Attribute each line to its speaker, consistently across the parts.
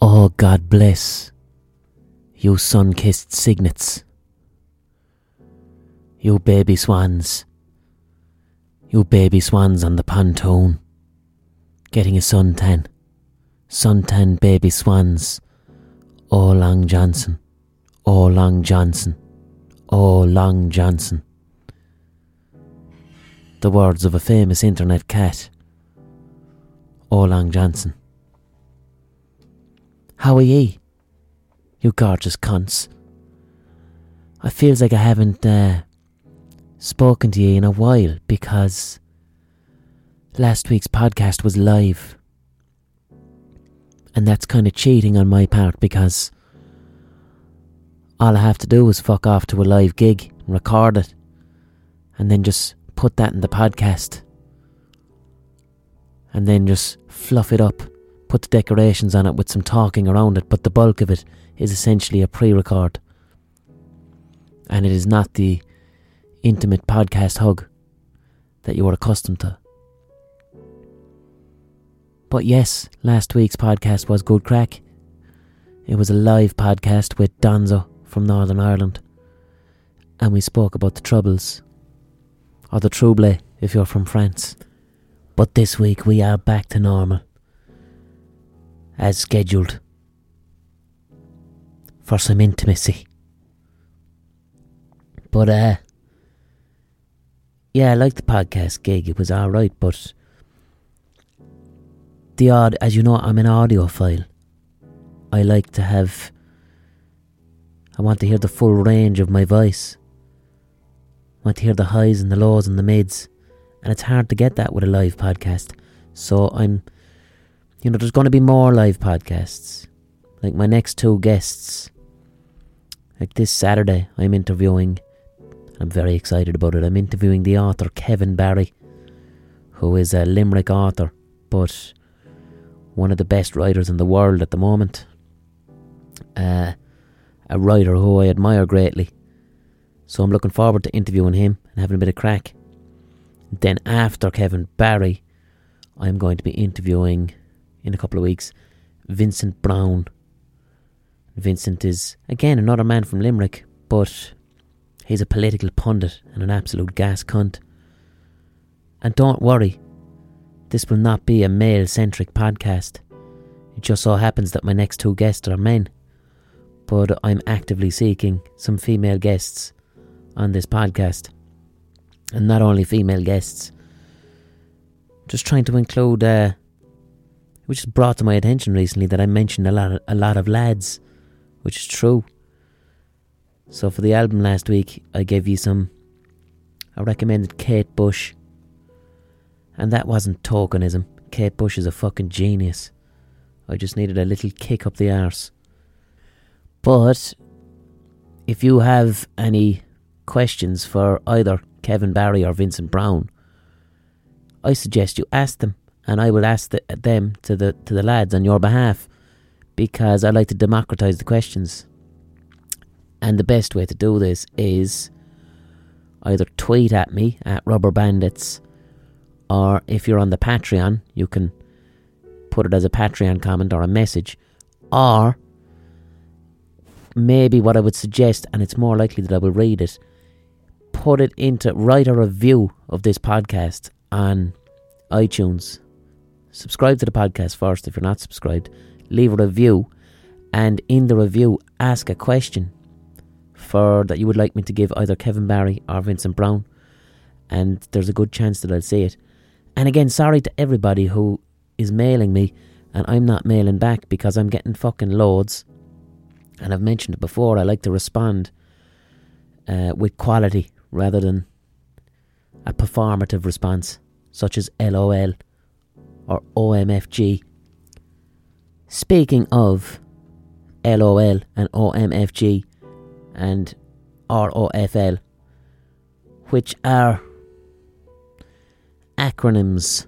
Speaker 1: Oh, God bless. You sun kissed cygnets, you baby swans, you baby swans on the pontoon, getting a suntan, suntan baby swans, oh, Long Johnson, oh, Long Johnson, oh, Long Johnson. The words of a famous internet cat, oh, Long Johnson. How are ye? You gorgeous cunts. I feels like I haven't uh, spoken to ye in a while because last week's podcast was live. And that's kind of cheating on my part because all I have to do is fuck off to a live gig, record it, and then just put that in the podcast. And then just fluff it up put the decorations on it with some talking around it, but the bulk of it is essentially a pre record. And it is not the intimate podcast hug that you are accustomed to. But yes, last week's podcast was good crack. It was a live podcast with Donzo from Northern Ireland. And we spoke about the troubles, or the trouble if you're from France. But this week we are back to normal as scheduled for some intimacy. But, uh, yeah, I liked the podcast gig. It was alright, but the odd, as you know, I'm an audiophile. I like to have, I want to hear the full range of my voice. I want to hear the highs and the lows and the mids. And it's hard to get that with a live podcast. So I'm you know, there's going to be more live podcasts. Like my next two guests. Like this Saturday, I'm interviewing, I'm very excited about it. I'm interviewing the author Kevin Barry, who is a Limerick author, but one of the best writers in the world at the moment. Uh, a writer who I admire greatly. So I'm looking forward to interviewing him and having a bit of crack. Then after Kevin Barry, I'm going to be interviewing in a couple of weeks. Vincent Browne. Vincent is, again, another man from Limerick, but he's a political pundit and an absolute gas cunt. And don't worry, this will not be a male centric podcast. It just so happens that my next two guests are men, but I'm actively seeking some female guests on this podcast. And not only female guests, just trying to include uh, which was brought to my attention recently that I mentioned a lot of, a lot of lads, which is true. So for the album last week, I gave you some. I recommended Kate Bush, and that wasn't tokenism. Kate Bush is a fucking genius. I just needed a little kick up the arse. But if you have any questions for either Kevin Barry or Vincent Browne, I suggest you ask them and I will ask the, them to the to the lads on your behalf because I like to democratize the questions. And the best way to do this is either tweet at me at Rubber Bandits, or if you're on the Patreon, you can put it as a Patreon comment or a message, or maybe what I would suggest, and it's more likely that I will read it, put it into write a review of this podcast on iTunes subscribe to the podcast first if you're not subscribed, leave a review, and in the review, ask a question for that you would like me to give either Kevin Barry or Vincent Browne, and there's a good chance that I'll see it. And again, sorry to everybody who is mailing me and I'm not mailing back because I'm getting fucking loads. And I've mentioned it before, I like to respond uh, with quality rather than a performative response, such as LOL or OMFG. Speaking of LOL and OMFG and ROFL, which are acronyms,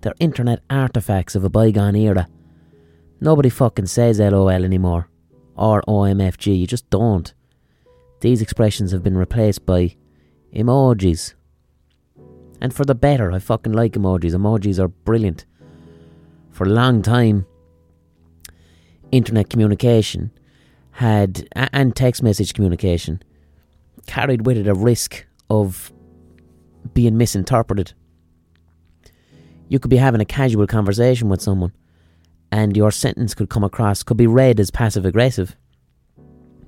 Speaker 1: they're internet artifacts of a bygone era. Nobody fucking says LOL anymore or OMFG, you just don't. These expressions have been replaced by emojis and for the better. I fucking like emojis. Emojis are brilliant. For a long time, internet communication had and text message communication carried with it a risk of being misinterpreted. You could be having a casual conversation with someone and your sentence could come across could be read as passive aggressive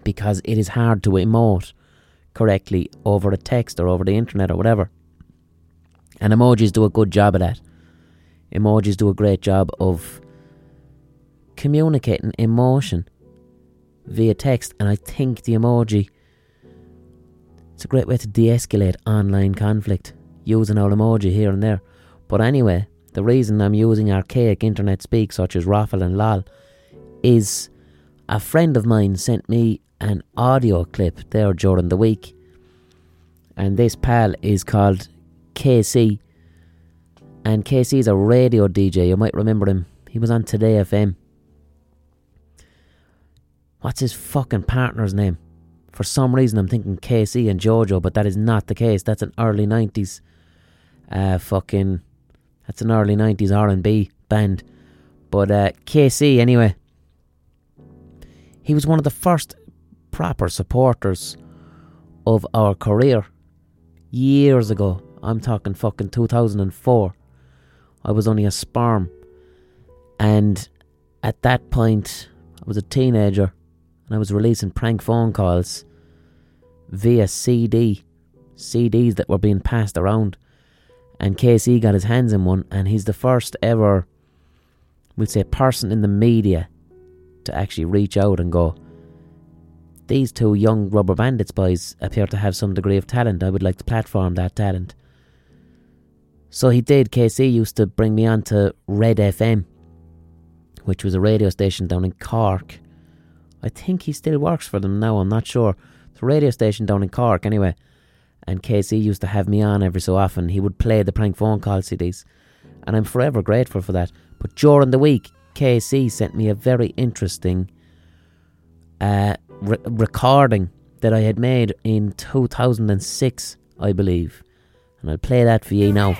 Speaker 1: because it is hard to emote correctly over a text or over the internet or whatever. And emojis do a good job of that. Emojis do a great job of communicating emotion via text, and I think the emoji it's a great way to de-escalate online conflict using our emoji here and there. But anyway, the reason I'm using archaic internet speak such as ROFL and LOL is a friend of mine sent me an audio clip there during the week. And this pal is called KC. And KC is a radio DJ. You might remember him. He was on Today FM. What's his fucking partner's name? For some reason, I'm thinking K-Ci and JoJo, but that is not the case. That's an early '90s, uh, fucking, that's an early '90s R&B band. But uh, KC, anyway, he was one of the first proper supporters of our career years ago. I'm talking fucking 2004. I was only a sperm, and at that point, I was a teenager and I was releasing prank phone calls via CD, CDs that were being passed around. And KC got his hands in one, and he's the first ever, we'd say, person in the media to actually reach out and go, These two young rubber bandits boys appear to have some degree of talent. I would like to platform that talent. So he did. KC used to bring me on to Red FM, which was a radio station down in Cork I think he still works for them now, I'm not sure. It's a radio station down in Cork, anyway. And KC used to have me on every so often. He would play the prank phone call CDs. And I'm forever grateful for that. But during the week, KC sent me a very interesting uh, re- recording that I had made in 2006, I believe. And I'll play that for you now.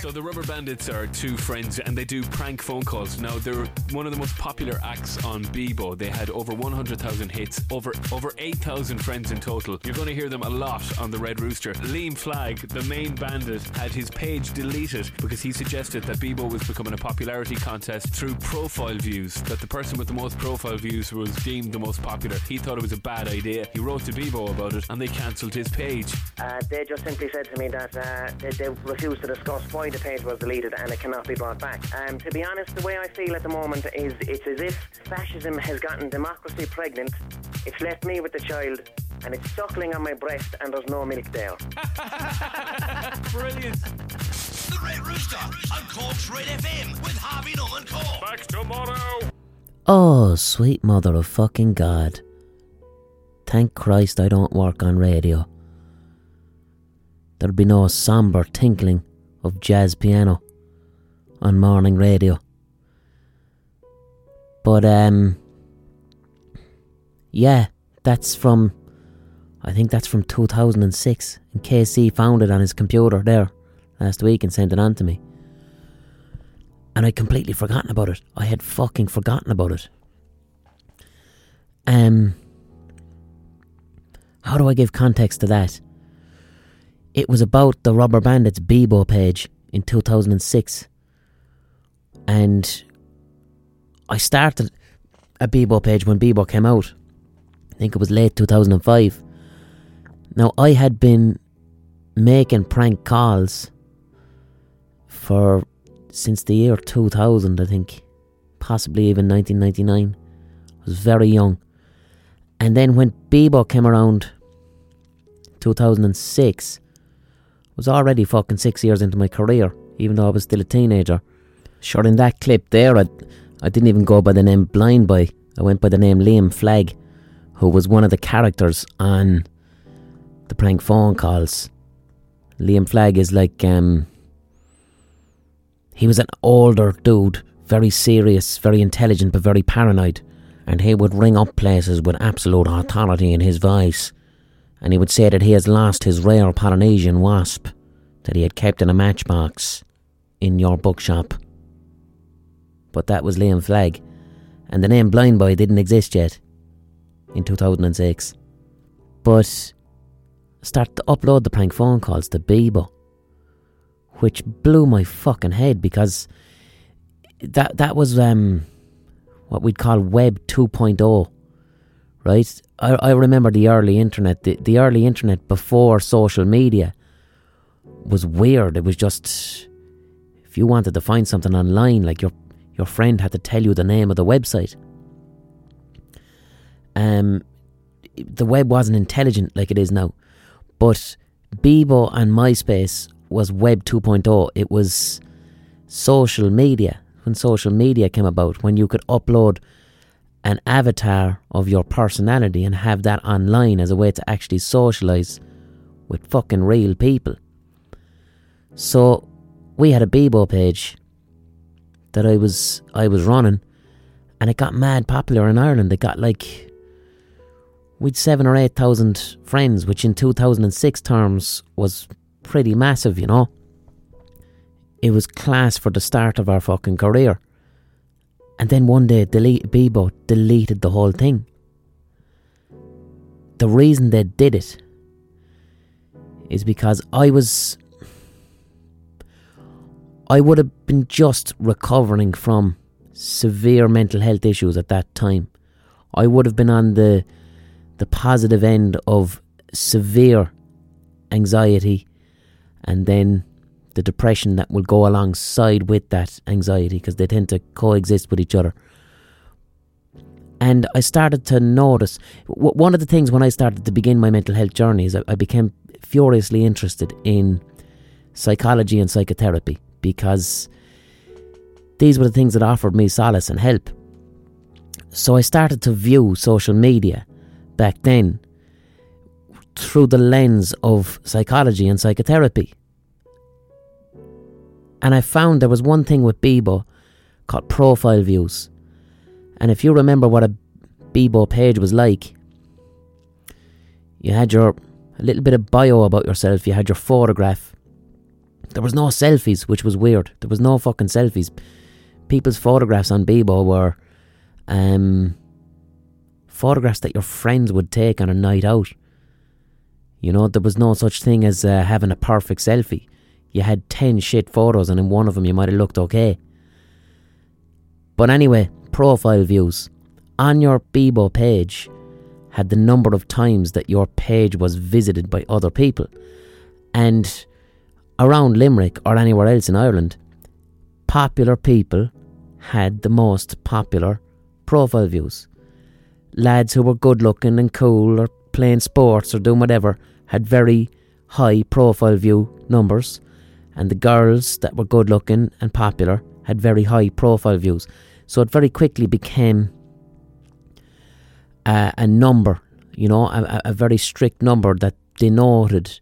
Speaker 2: So the Rubber Bandits are two friends and they do prank phone calls. Now they're one of the most popular acts on Bebo. They had over 100,000 hits, over over 8,000 friends in total. You're going to hear them a lot on the Red Rooster. Liam Flagg, the main bandit, had his page deleted because he suggested that Bebo was becoming a popularity contest through profile views. That the person with the most profile views was deemed the most popular. He thought it was a bad idea. He wrote to Bebo about it and they cancelled his page.
Speaker 3: Uh, they just simply said to me that uh, they, they refused to discuss why the page was deleted and it cannot be brought back. Um, to be honest, the way I feel at the moment is it's as if fascism has gotten democracy pregnant. It's left me with the child and it's suckling on my breast and there's no milk there.
Speaker 2: Brilliant.
Speaker 4: The Red Rooster on Cork's Red FM with Harvey Norman Cork.
Speaker 2: Back tomorrow.
Speaker 1: Oh, sweet mother of fucking God. Thank Christ I don't work on radio. There'd be no sombre tinkling of jazz piano on morning radio. But um yeah, that's from I think that's from 2006 and KC found it on his computer there last week and sent it on to me. And I'd completely forgotten about it. I had fucking forgotten about it. Um how do I give context to that? It was about the Rubber Bandits Bebo page in 2006. And I started a Bebo page when Bebo came out. I think it was late 2005. Now, I had been making prank calls for since the year 2000, I think, possibly even 1999. I was very young. And then when Bebo came around, 2006, was already fucking six years into my career, even though I was still a teenager. Sure, in that clip there, I, I didn't even go by the name Blind Boy. I went by the name Liam Flagg, who was one of the characters on the prank phone calls. Liam Flagg is like, um, he was an older dude, very serious, very intelligent, but very paranoid. And he would ring up places with absolute authority in his voice and he would say that he has lost his rare Polynesian wasp that he had kept in a matchbox in your bookshop. But that was Liam Flagg, and the name Blind Boy didn't exist yet in 2006. But started to upload the prank phone calls to Bebo, which blew my fucking head because that that was um, what we'd call Web 2.0, right? I, I remember the early internet, the, the early internet before social media was weird. It was just if you wanted to find something online, like your your friend had to tell you the name of the website. Um, the web wasn't intelligent like it is now, but Bebo and MySpace was Web 2.0. It was social media when social media came about, when you could upload an avatar of your personality and have that online as a way to actually socialize with fucking real people. So we had a Bebo page that I was I was running and it got mad popular in Ireland. It got like we'd seven or eight thousand friends, which in two thousand and six terms was pretty massive, you know. It was class for the start of our fucking career. And then one day, delete, Bebo deleted the whole thing. The reason they did it is because I was. I would have been just recovering from severe mental health issues at that time. I would have been on the the positive end of severe anxiety and then the depression that will go alongside with that anxiety because they tend to coexist with each other. And I started to notice one of the things when I started to begin my mental health journey is I became furiously interested in psychology and psychotherapy because these were the things that offered me solace and help. So I started to view social media back then through the lens of psychology and psychotherapy. And I found there was one thing with Bebo called profile views. And if you remember what a Bebo page was like, you had your a little bit of bio about yourself, you had your photograph. There was no selfies, which was weird. There was no fucking selfies. People's photographs on Bebo were um, photographs that your friends would take on a night out. You know, there was no such thing as uh, having a perfect selfie you had 10 shit photos and in one of them you might have looked okay. But anyway, profile views. On your Bebo page had the number of times that your page was visited by other people. And around Limerick or anywhere else in Ireland, popular people had the most popular profile views. Lads who were good looking and cool or playing sports or doing whatever had very high profile view numbers and the girls that were good looking and popular had very high profile views. So it very quickly became a, a number, you know, a, a very strict number that denoted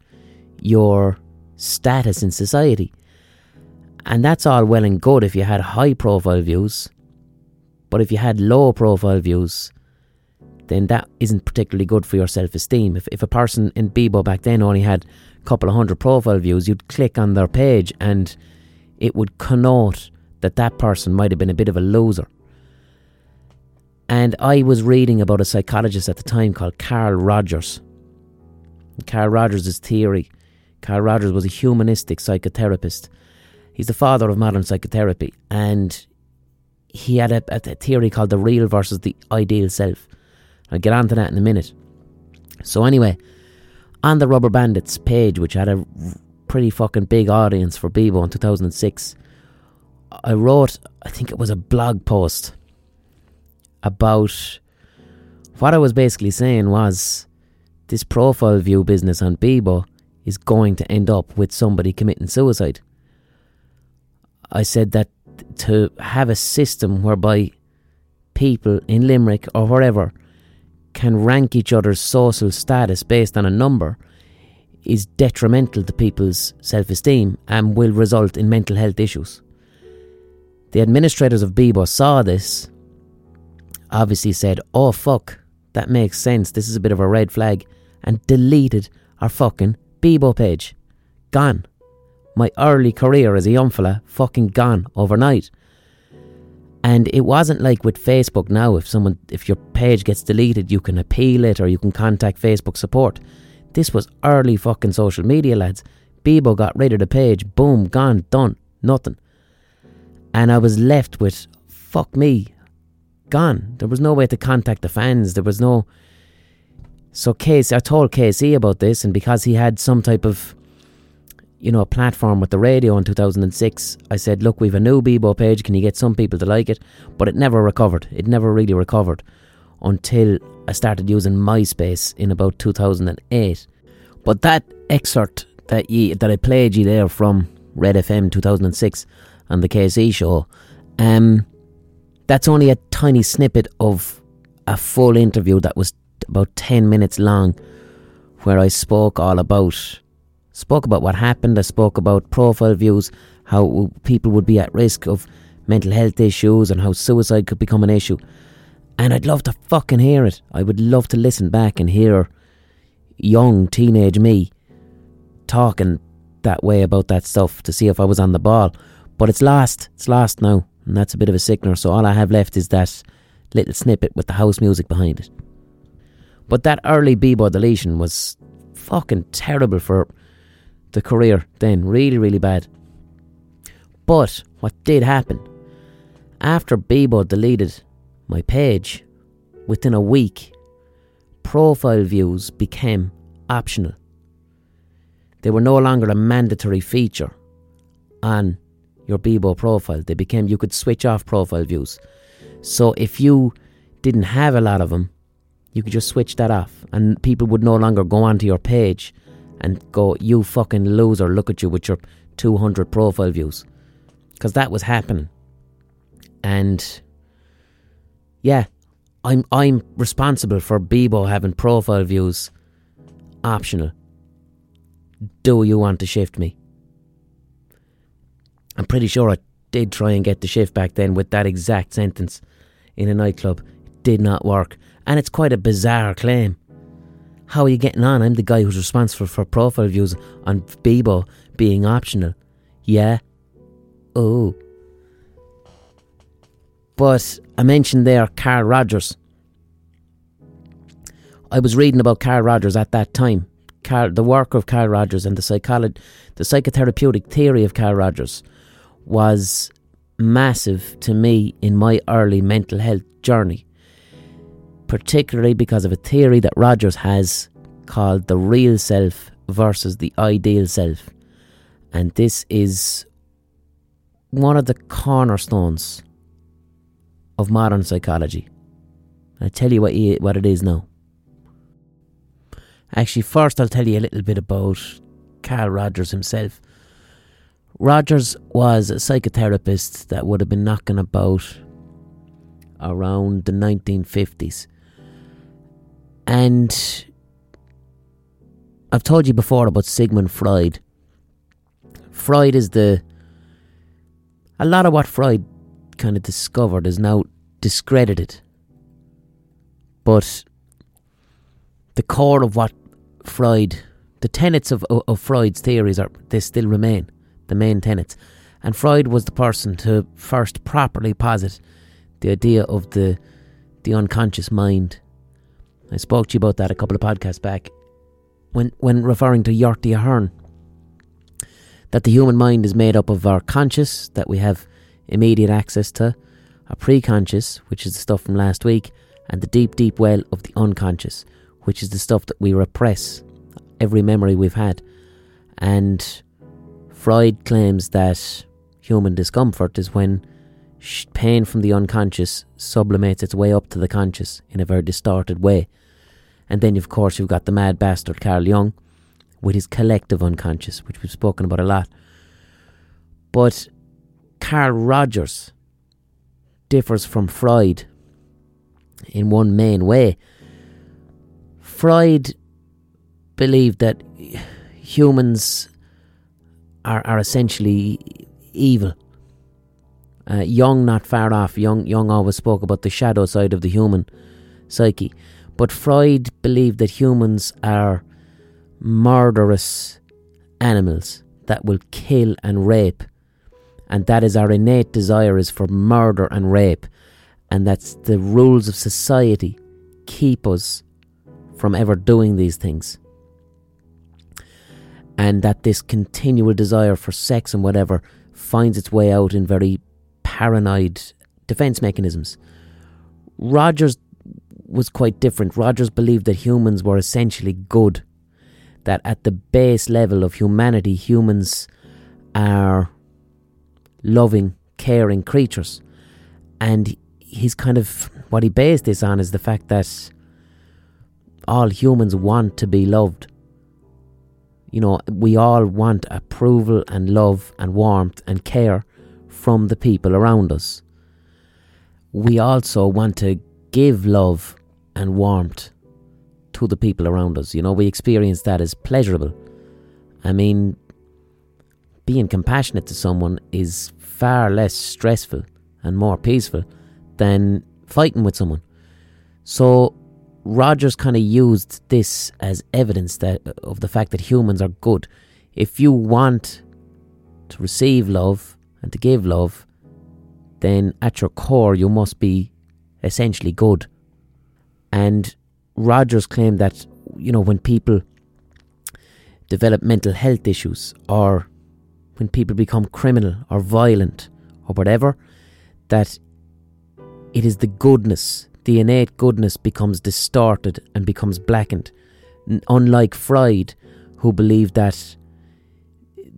Speaker 1: your status in society. And that's all well and good if you had high profile views. But if you had low profile views, then that isn't particularly good for your self esteem. If, if a person in Bebo back then only had couple of hundred profile views, you'd click on their page and it would connote that that person might have been a bit of a loser. And I was reading about a psychologist at the time called Carl Rogers. Carl Rogers' theory. Carl Rogers was a humanistic psychotherapist. He's the father of modern psychotherapy, and he had a, a theory called the real versus the ideal self. I'll get on to that in a minute. So, anyway, on the Rubber Bandits page, which had a pretty fucking big audience for Bebo in 2006, I wrote, I think it was a blog post about what I was basically saying was this profile view business on Bebo is going to end up with somebody committing suicide. I said that to have a system whereby people in Limerick or wherever can rank each other's social status based on a number is detrimental to people's self esteem and will result in mental health issues. The administrators of Bebo saw this, obviously said, Oh fuck, that makes sense, this is a bit of a red flag, and deleted our fucking Bebo page. Gone. My early career as a young fella fucking gone overnight. And it wasn't like with Facebook now, if someone if your page gets deleted, you can appeal it or you can contact Facebook support. This was early fucking social media, lads. Bebo got rid of the page, boom, gone, done, nothing. And I was left with fuck me, gone. There was no way to contact the fans. There was no so KC, I told KC about this, and because he had some type of, you know, a platform with the radio in 2006, I said, look, we've a new Bebo page. Can you get some people to like it? But it never recovered. It never really recovered until I started using MySpace in about 2008. But that excerpt that you, that I played you there from Red FM 2006 and the KC show, um, that's only a tiny snippet of a full interview that was about 10 minutes long where I spoke all about spoke about what happened, I spoke about profile views, how people would be at risk of mental health issues and how suicide could become an issue. And I'd love to fucking hear it. I would love to listen back and hear young teenage me talking that way about that stuff to see if I was on the ball. But it's lost. It's lost now. And that's a bit of a sickener. So all I have left is that little snippet with the house music behind it. But that early Bebo deletion was fucking terrible for the career then. Really, really bad. But what did happen? After Bebo deleted my page, within a week, profile views became optional. They were no longer a mandatory feature on your Bebo profile. They became, you could switch off profile views. So if you didn't have a lot of them, you could just switch that off and people would no longer go onto your page and go, you fucking loser, look at you with your 200 profile views. Because that was happening. And yeah, I'm I'm responsible for Bebo having profile views optional. Do you want to shift me? I'm pretty sure I did try and get the shift back then with that exact sentence in a nightclub. It did not work. And it's quite a bizarre claim. How are you getting on? I'm the guy who's responsible for profile views on Bebo being optional. Yeah? Oh. But I mentioned there Carl Rogers. I was reading about Carl Rogers at that time. Carl, the work of Carl Rogers and the psychology, the psychotherapeutic theory of Carl Rogers was massive to me in my early mental health journey particularly because of a theory that Rogers has called the real self versus the ideal self. And this is one of the cornerstones of modern psychology. I'll tell you what, he, what it is now. Actually, first, I'll tell you a little bit about Carl Rogers himself. Rogers was a psychotherapist that would have been knocking about around the 1950s. And I've told you before about Sigmund Freud. Freud is the. A lot of what Freud kind of discovered is now discredited. But the core of what Freud, the tenets of, of, Freud's theories are, they still remain, the main tenets. And Freud was the person to first properly posit the idea of the the unconscious mind I spoke to you about that a couple of podcasts back when, when referring to Bertie Ahern. That the human mind is made up of our conscious, that we have immediate access to, our preconscious, which is the stuff from last week, and the deep, deep well of the unconscious, which is the stuff that we repress, every memory we've had. And Freud claims that human discomfort is when pain from the unconscious sublimates its way up to the conscious in a very distorted way. And then, of course, you've got the mad bastard Carl Jung with his collective unconscious, which we've spoken about a lot. But Carl Rogers differs from Freud in one main way. Freud believed that humans are, are essentially evil uh, Jung, not far off. Jung, Jung always spoke about the shadow side of the human psyche. But Freud believed that humans are murderous animals that will kill and rape and that is our innate desire is for murder and rape, and that's the rules of society keep us from ever doing these things. And that this continual desire for sex and whatever finds its way out in very paranoid defense mechanisms. Rogers was quite different. Rogers believed that humans were essentially good, that at the base level of humanity, humans are loving, caring creatures. And he's kind of what he based this on is the fact that all humans want to be loved. You know, we all want approval and love and warmth and care from the people around us. We also want to give love and warmth to the people around us. You know, we experience that as pleasurable. I mean, being compassionate to someone is far less stressful and more peaceful than fighting with someone. So Rogers kind of used this as evidence that of the fact that humans are good. If you want to receive love and to give love, then at your core you must be essentially good. And Rogers claimed that you know when people develop mental health issues or when people become criminal or violent or whatever, that it is the goodness, the innate goodness becomes distorted and becomes blackened. Unlike Freud, who believed that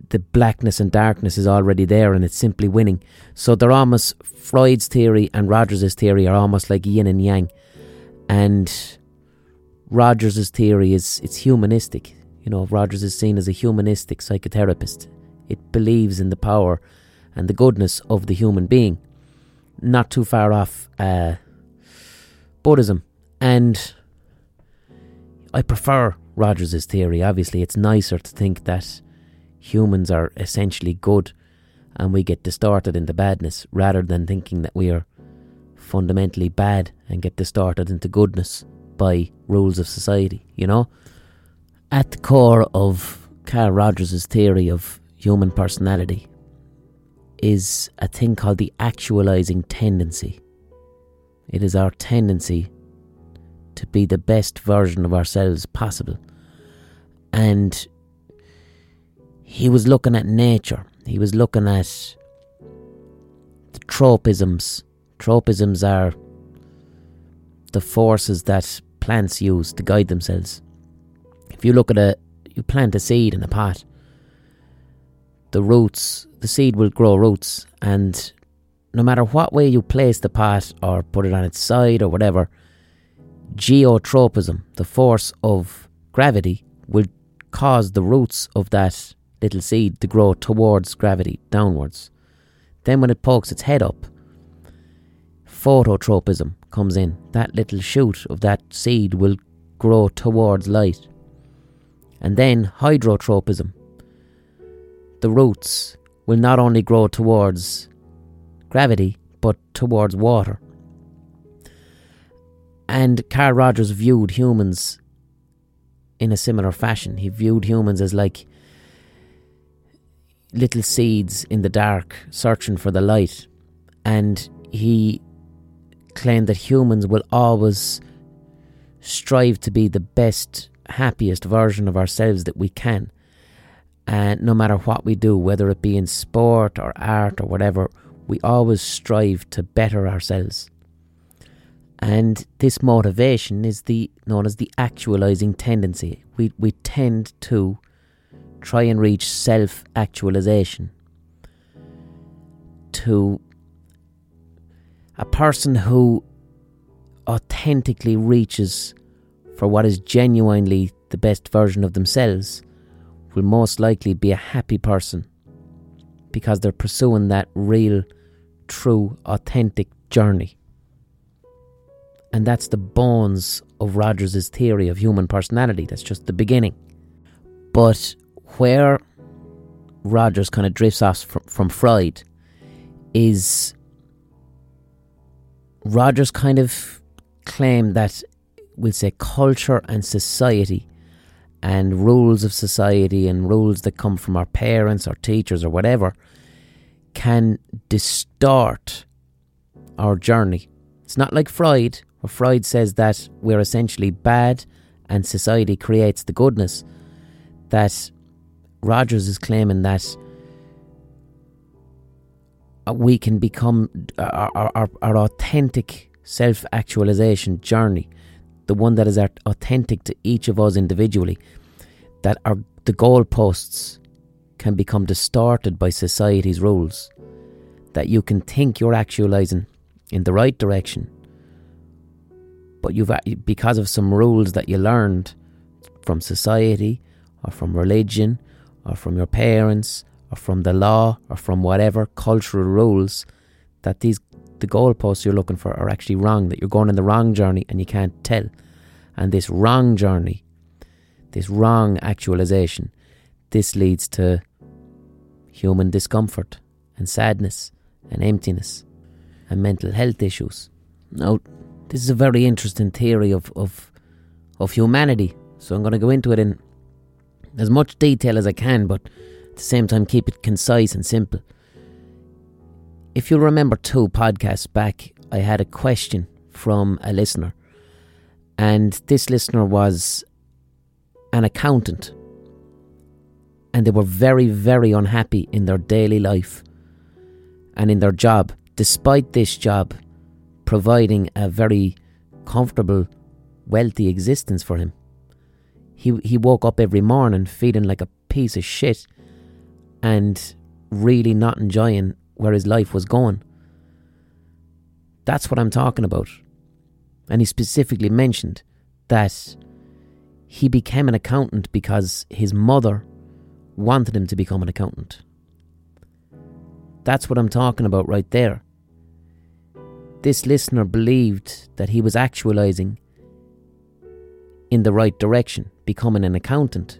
Speaker 1: the blackness and darkness is already there and it's simply winning. So they're almost Freud's theory and Rogers's theory are almost like yin and yang. And Rogers's theory is it's humanistic. You know, Rogers is seen as a humanistic psychotherapist. It believes in the power and the goodness of the human being. Not too far off uh, Buddhism. And I prefer Rogers's theory. Obviously, it's nicer to think that humans are essentially good and we get distorted into badness rather than thinking that we are fundamentally bad and get distorted into goodness by rules of society, you know? At the core of Carl Rogers' theory of human personality is a thing called the actualizing tendency. It is our tendency to be the best version of ourselves possible. And he was looking at nature, he was looking at the tropisms. Tropisms are the forces that plants use to guide themselves. If you look at a, you plant a seed in a pot, the roots, the seed will grow roots, and no matter what way you place the pot or put it on its side or whatever, geotropism, the force of gravity, will cause the roots of that little seed to grow towards gravity, downwards. Then, when it pokes its head up, phototropism comes in. That little shoot of that seed will grow towards light. And then hydrotropism, the roots will not only grow towards gravity, but towards water. And Carl Rogers viewed humans in a similar fashion. He viewed humans as like little seeds in the dark searching for the light. And he claimed that humans will always strive to be the best, happiest version of ourselves that we can. And no matter what we do, whether it be in sport or art or whatever, we always strive to better ourselves. And this motivation is the known as the actualizing tendency. We we tend to try and reach self actualization. To a person who authentically reaches for what is genuinely the best version of themselves will most likely be a happy person because they're pursuing that real, true, authentic journey. And that's the bones of Rogers' theory of human personality. That's just the beginning. But where Rogers kind of drifts off from, from Freud is Rogers kind of claimed that we'll say culture and society and rules of society and rules that come from our parents or teachers or whatever can distort our journey. It's not like Freud, where Freud says that we're essentially bad and society creates the goodness. That Rogers is claiming that uh, we can become our, our, our authentic self actualization journey, the one that is authentic to each of us individually, that our, the goalposts can become distorted by society's rules, that you can think you're actualizing in the right direction, but you've because of some rules that you learned from society or from religion or from your parents or from the law or from whatever cultural rules that these the goalposts you're looking for are actually wrong, that you're going in the wrong journey and you can't tell. And this wrong journey, this wrong actualization, this leads to human discomfort and sadness and emptiness and mental health issues. Now, this is a very interesting theory of, of, of humanity, so I'm going to go into it in as much detail as I can, but at the same time keep it concise and simple. If you'll remember two podcasts back, I had a question from a listener, and this listener was an accountant, and they were very, very unhappy in their daily life and in their job, despite this job providing a very comfortable, wealthy existence for him. He, he woke up every morning feeling like a piece of shit and really not enjoying where his life was going. That's what I'm talking about. And he specifically mentioned that he became an accountant because his mother wanted him to become an accountant. That's what I'm talking about right there. This listener believed that he was actualizing in the right direction, becoming an accountant,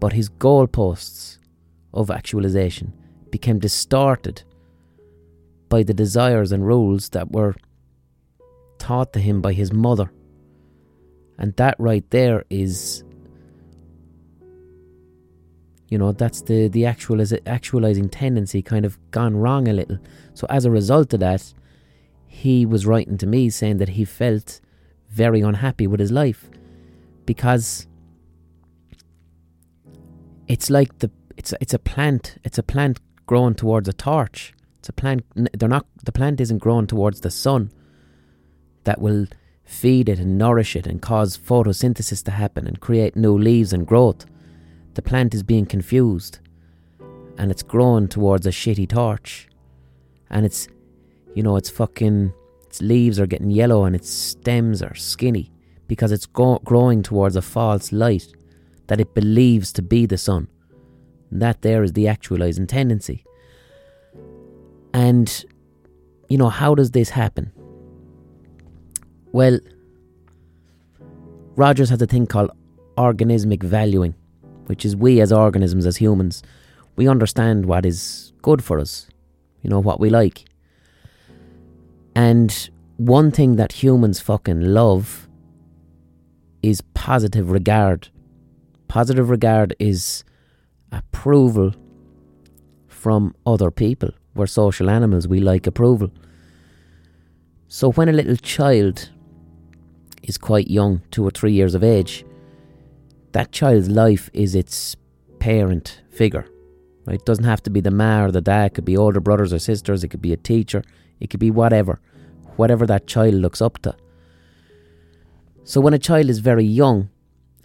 Speaker 1: but his goalposts of actualization became distorted by the desires and rules that were taught to him by his mother. And that right there is you know that's the the actualiz- actualizing tendency kind of gone wrong a little. So as a result of that he was writing to me saying that he felt very unhappy with his life because it's like the it's it's a plant it's a plant growing towards a torch it's a plant. They're not. The plant isn't growing towards the sun. That will feed it and nourish it and cause photosynthesis to happen and create new leaves and growth. The plant is being confused, and it's growing towards a shitty torch, and it's, you know, it's fucking. Its leaves are getting yellow and its stems are skinny because it's go- growing towards a false light that it believes to be the sun. And that there is the actualizing tendency. And, you know, how does this happen? Well, Rogers has a thing called organismic valuing, which is we as organisms, as humans, we understand what is good for us, you know, what we like. And one thing that humans fucking love is positive regard. Positive regard is approval from other people. We're social animals, we like approval. So when a little child is quite young, two or three years of age, that child's life is its parent figure. It doesn't have to be the ma or the dad, it could be older brothers or sisters, it could be a teacher, it could be whatever. Whatever that child looks up to. So when a child is very young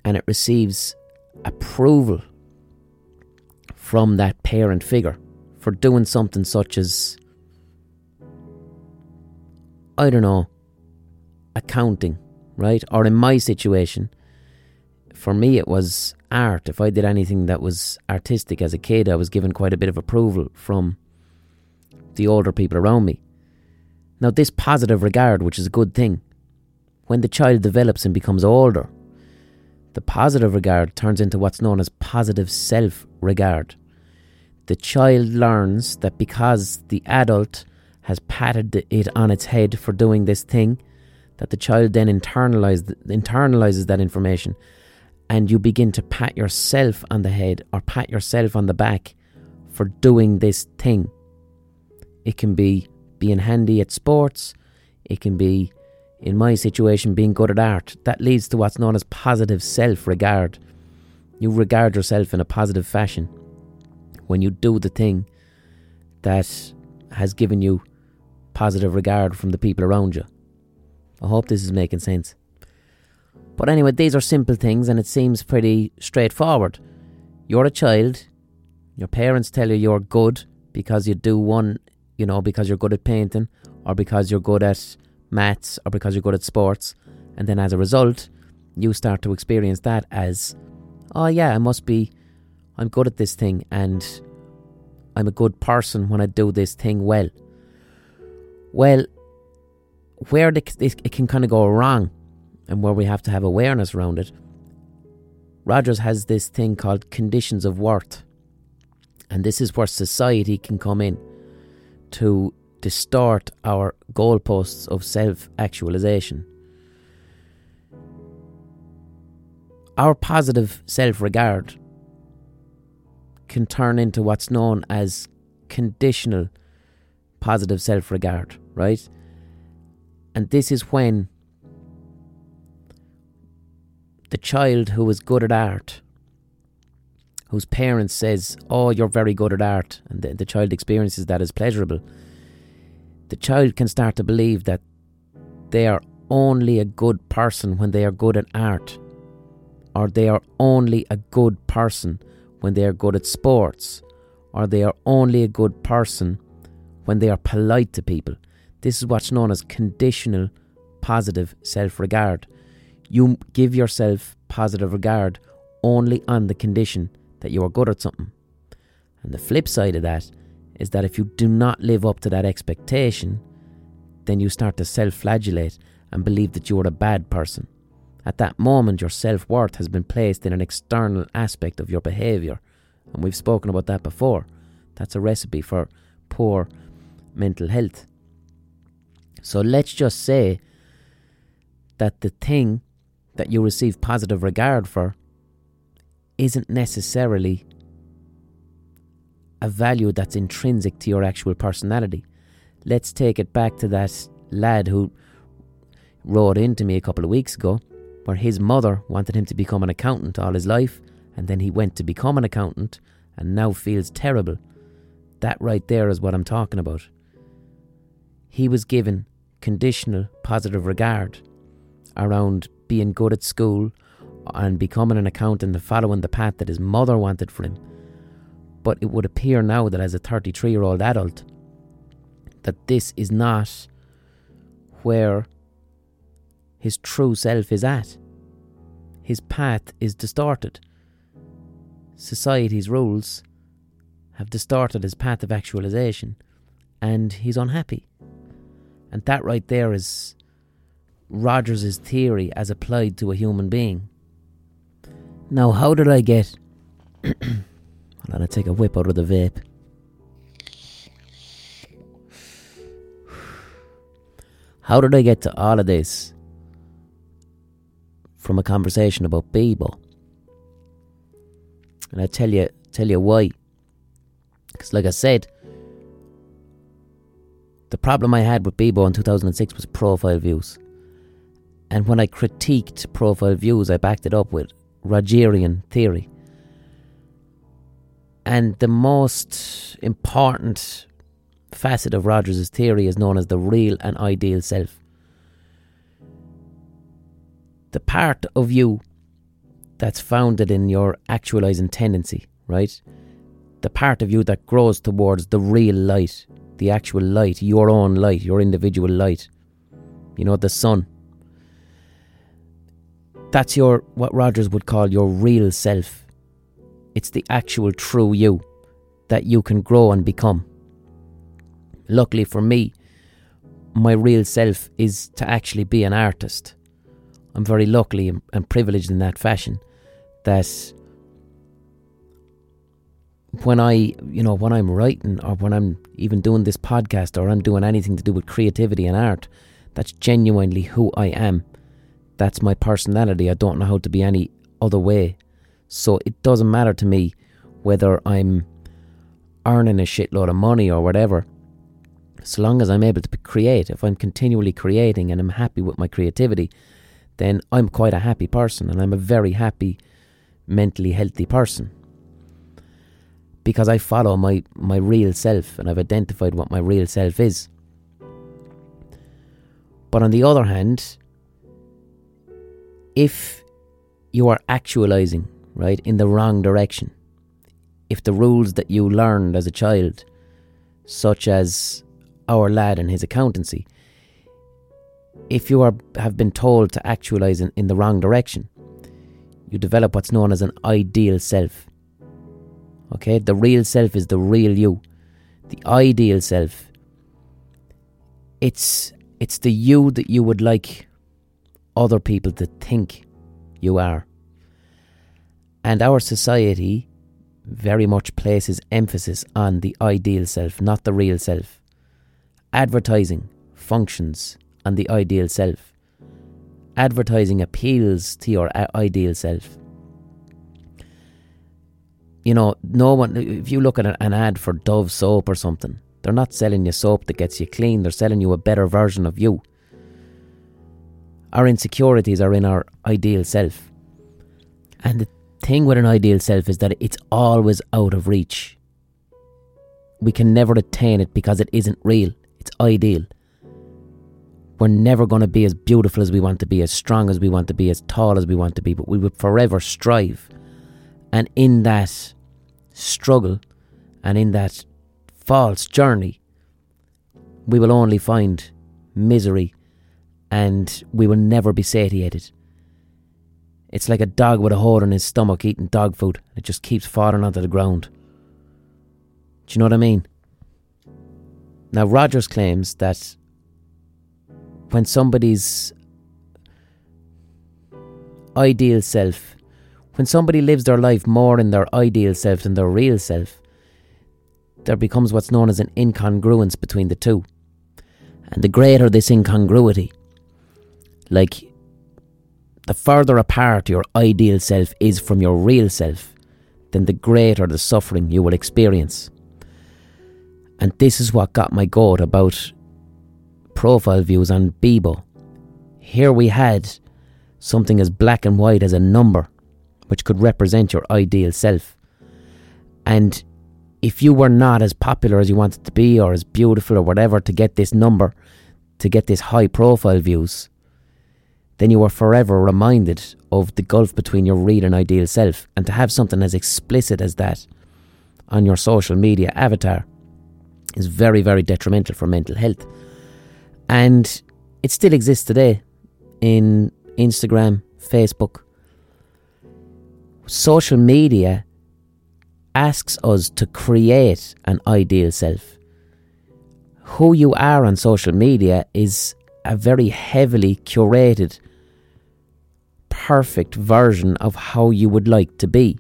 Speaker 1: and it receives approval from that parent figure, for doing something such as, I don't know, accounting, right? Or in my situation, for me, it was art. If I did anything that was artistic as a kid, I was given quite a bit of approval from the older people around me. Now, this positive regard, which is a good thing, when the child develops and becomes older, the positive regard turns into what's known as positive self regard the child learns that because the adult has patted it on its head for doing this thing, that the child then internalize, internalizes that information and you begin to pat yourself on the head or pat yourself on the back for doing this thing. It can be being handy at sports. It can be, in my situation, being good at art. That leads to what's known as positive self regard. You regard yourself in a positive fashion when you do the thing that has given you positive regard from the people around you. I hope this is making sense. But anyway, these are simple things and it seems pretty straightforward. You're a child, your parents tell you you're good because you do one, you know, because you're good at painting or because you're good at maths or because you're good at sports. And then as a result, you start to experience that as, oh yeah, I must be, I'm good at this thing and I'm a good person when I do this thing well. Well, where it, it can kind of go wrong and where we have to have awareness around it, Rogers has this thing called conditions of worth. And this is where society can come in to distort our goalposts of self actualization. Our positive self regard can turn into what's known as conditional positive self regard, right? And this is when the child who is good at art, whose parents says, "Oh, you're very good at art," and the, the child experiences that as pleasurable, the child can start to believe that they are only a good person when they are good at art, or they are only a good person when they are good at sports, or they are only a good person when they are polite to people. This is what's known as conditional positive self regard. You give yourself positive regard only on the condition that you are good at something. And the flip side of that is that if you do not live up to that expectation, then you start to self flagellate and believe that you are a bad person. At that moment, your self worth has been placed in an external aspect of your behaviour. And we've spoken about that before. That's a recipe for poor mental health. So let's just say that the thing that you receive positive regard for isn't necessarily a value that's intrinsic to your actual personality. Let's take it back to that lad who wrote in to me a couple of weeks ago, where his mother wanted him to become an accountant all his life, and then he went to become an accountant and now feels terrible. That right there is what I'm talking about. He was given conditional positive regard around being good at school and becoming an accountant and following the path that his mother wanted for him. But it would appear now that as a 33 year old adult, that this is not where his true self is at. His path is distorted. Society's rules have distorted his path of actualization, and he's unhappy. And that right there is Rogers' theory as applied to a human being. Now, how did I get. Hold on, I take a whip out of the vape. How did I get to all of this from a conversation about Bebo? And I tell you, tell you why. Because, like I said, the problem I had with Bebo in 2006 was profile views. And when I critiqued profile views, I backed it up with Rogerian theory. And the most important facet of Rogers' theory is known as the real and ideal self. The part of you that's founded in your actualizing tendency, right? The part of you that grows towards the real light, the actual light, your own light, your individual light. You know, the sun. That's your what Rogers would call your real self. It's the actual true you that you can grow and become. Luckily for me, my real self is to actually be an artist. I'm very lucky and privileged in that fashion that when I, you know, when I'm writing or when I'm even doing this podcast or I'm doing anything to do with creativity and art, that's genuinely who I am. That's my personality. I don't know how to be any other way. So it doesn't matter to me whether I'm earning a shitload of money or whatever. so long as I'm able to create, if I'm continually creating and I'm happy with my creativity, then I'm quite a happy person and I'm a very happy, mentally healthy person. Because I follow my, my real self and I've identified what my real self is. But on the other hand, if you are actualizing, right, in the wrong direction, if the rules that you learned as a child, such as our lad and his accountancy, if you are have been told to actualize in, in the wrong direction, you develop what's known as an ideal self. Okay, the real self is the real you. The ideal self. It's it's the you that you would like other people to think you are. And our society very much places emphasis on the ideal self, not the real self. Advertising functions on the ideal self. Advertising appeals to your uh, ideal self. You know, no one, if you look at an ad for Dove soap or something, they're not selling you soap that gets you clean, they're selling you a better version of you. Our insecurities are in our ideal self. And the thing with an ideal self is that it's always out of reach. We can never attain it because it isn't real, it's ideal. We're never going to be as beautiful as we want to be, as strong as we want to be, as tall as we want to be, but we would forever strive. And in that struggle and in that false journey, we will only find misery and we will never be satiated. It's like a dog with a hole in his stomach eating dog food. It just keeps falling onto the ground. Do you know what I mean? Now, Rogers claims that when somebody's ideal self, when somebody lives their life more in their ideal self than their real self, there becomes what's known as an incongruence between the two. And the greater this incongruity, like the further apart your ideal self is from your real self, then the greater the suffering you will experience. And this is what got my goat about profile views on Bebo. Here we had something as black and white as a number, which could represent your ideal self. And if you were not as popular as you wanted to be, or as beautiful, or whatever, to get this number, to get this high profile views, then you are forever reminded of the gulf between your real and ideal self. And to have something as explicit as that on your social media avatar is very, very detrimental for mental health. And it still exists today in Instagram, Facebook. Social media asks us to create an ideal self. Who you are on social media is a very heavily curated, perfect version of how you would like to be.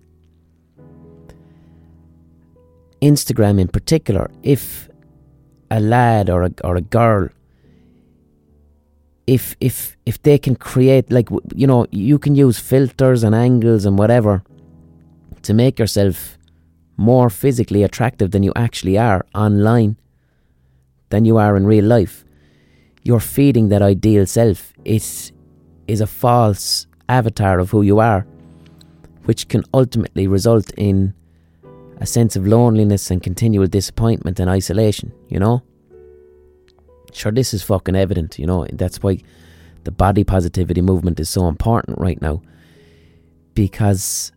Speaker 1: Instagram, in particular, if a lad or a, or a girl if if if they can create like you know you can use filters and angles and whatever to make yourself more physically attractive than you actually are online than you are in real life you're feeding that ideal self. It is a false avatar of who you are, which can ultimately result in a sense of loneliness and continual disappointment and isolation, you know? Sure, this is fucking evident, you know? That's why the body positivity movement is so important right now. Because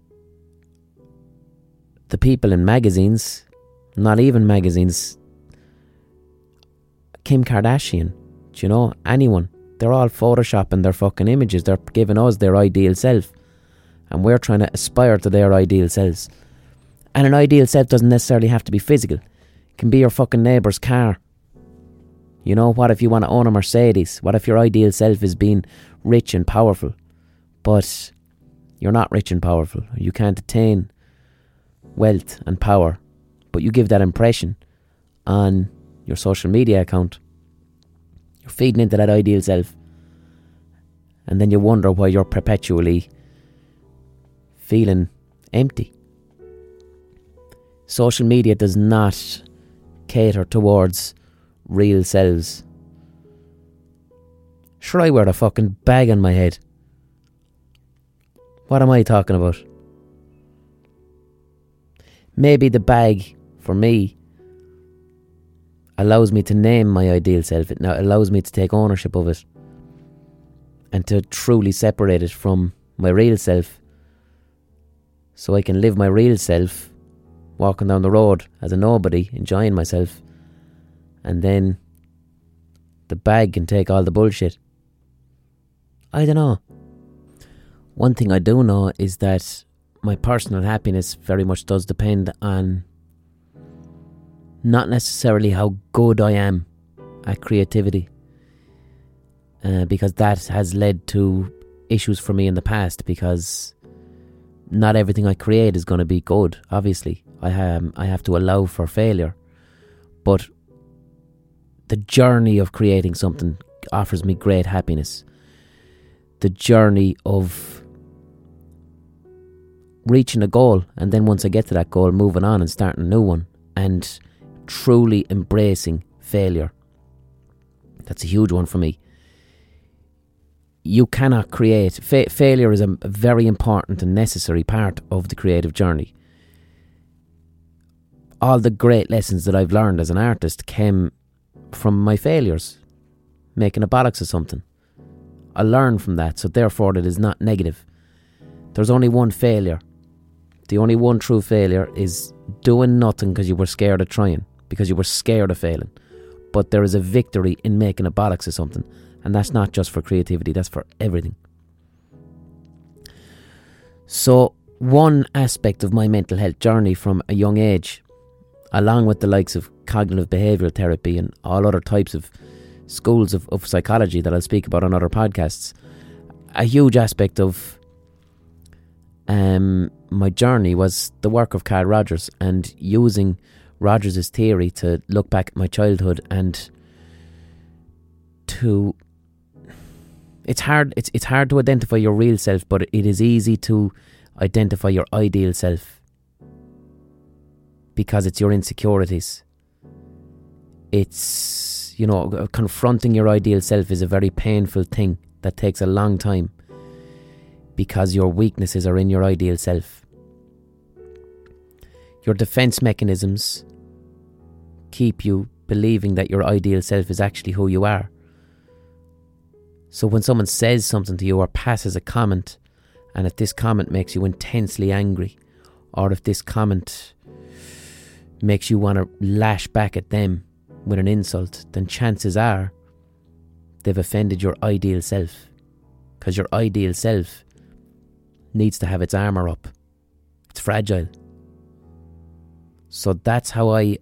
Speaker 1: the people in magazines, not even magazines, Kim Kardashian, you know, anyone. They're all photoshopping their fucking images. They're giving us their ideal self. And we're trying to aspire to their ideal selves. And an ideal self doesn't necessarily have to be physical. It can be your fucking neighbour's car. You know, what if you want to own a Mercedes? What if your ideal self is being rich and powerful? But you're not rich and powerful. You can't attain wealth and power. But you give that impression on your social media account. You're feeding into that ideal self. And then you wonder why you're perpetually feeling empty. Social media does not cater towards real selves. Sure, I wear a fucking bag on my head. What am I talking about? Maybe the bag, for me, allows me to name my ideal self. It now allows me to take ownership of it and to truly separate it from my real self so I can live my real self walking down the road as a nobody, enjoying myself, and then the bag can take all the bullshit. I don't know. One thing I do know is that my personal happiness very much does depend on not necessarily how good I am at creativity, uh, because that has led to issues for me in the past. Because not everything I create is going to be good. Obviously, I have I have to allow for failure, but the journey of creating something offers me great happiness. The journey of reaching a goal and then once I get to that goal, moving on and starting a new one and truly embracing failure. That's a huge one for me. You cannot create. Fa- failure is a, very important and necessary part of the creative journey. All the great lessons that I've learned as an artist came from my failures, making a bollocks of something. I learn from that, so therefore it is not negative. There's only one failure, the only one true failure is doing nothing because you were scared of trying, because you were scared of failing. But there is a victory in making a bollocks of something, and that's not just for creativity, that's for everything. So, one aspect of my mental health journey from a young age, along with the likes of cognitive behavioural therapy and all other types of schools of, of psychology that I'll speak about on other podcasts, a huge aspect of um, my journey was the work of Carl Rogers and using Rogers' theory to look back at my childhood and to it's hard it's it's hard to identify your real self but it is easy to identify your ideal self because it's your insecurities it's you know confronting your ideal self is a very painful thing that takes a long time because your weaknesses are in your ideal self. Your defense mechanisms keep you believing that your ideal self is actually who you are. So when someone says something to you or passes a comment, and if this comment makes you intensely angry, or if this comment makes you want to lash back at them with an insult, then chances are they've offended your ideal self. Because your ideal self needs to have its armour up. It's fragile. So that's how I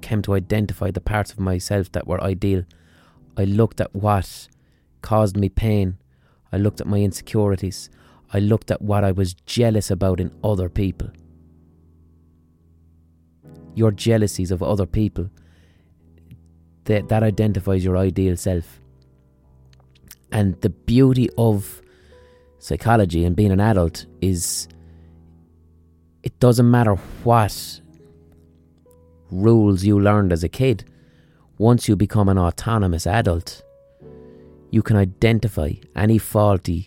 Speaker 1: came to identify the parts of myself that were ideal. I looked at what caused me pain. I looked at my insecurities. I looked at what I was jealous about in other people. Your jealousies of other people, that, that identifies your ideal self. And the beauty of psychology and being an adult is it doesn't matter what rules you learned as a kid. Once you become an autonomous adult, you can identify any faulty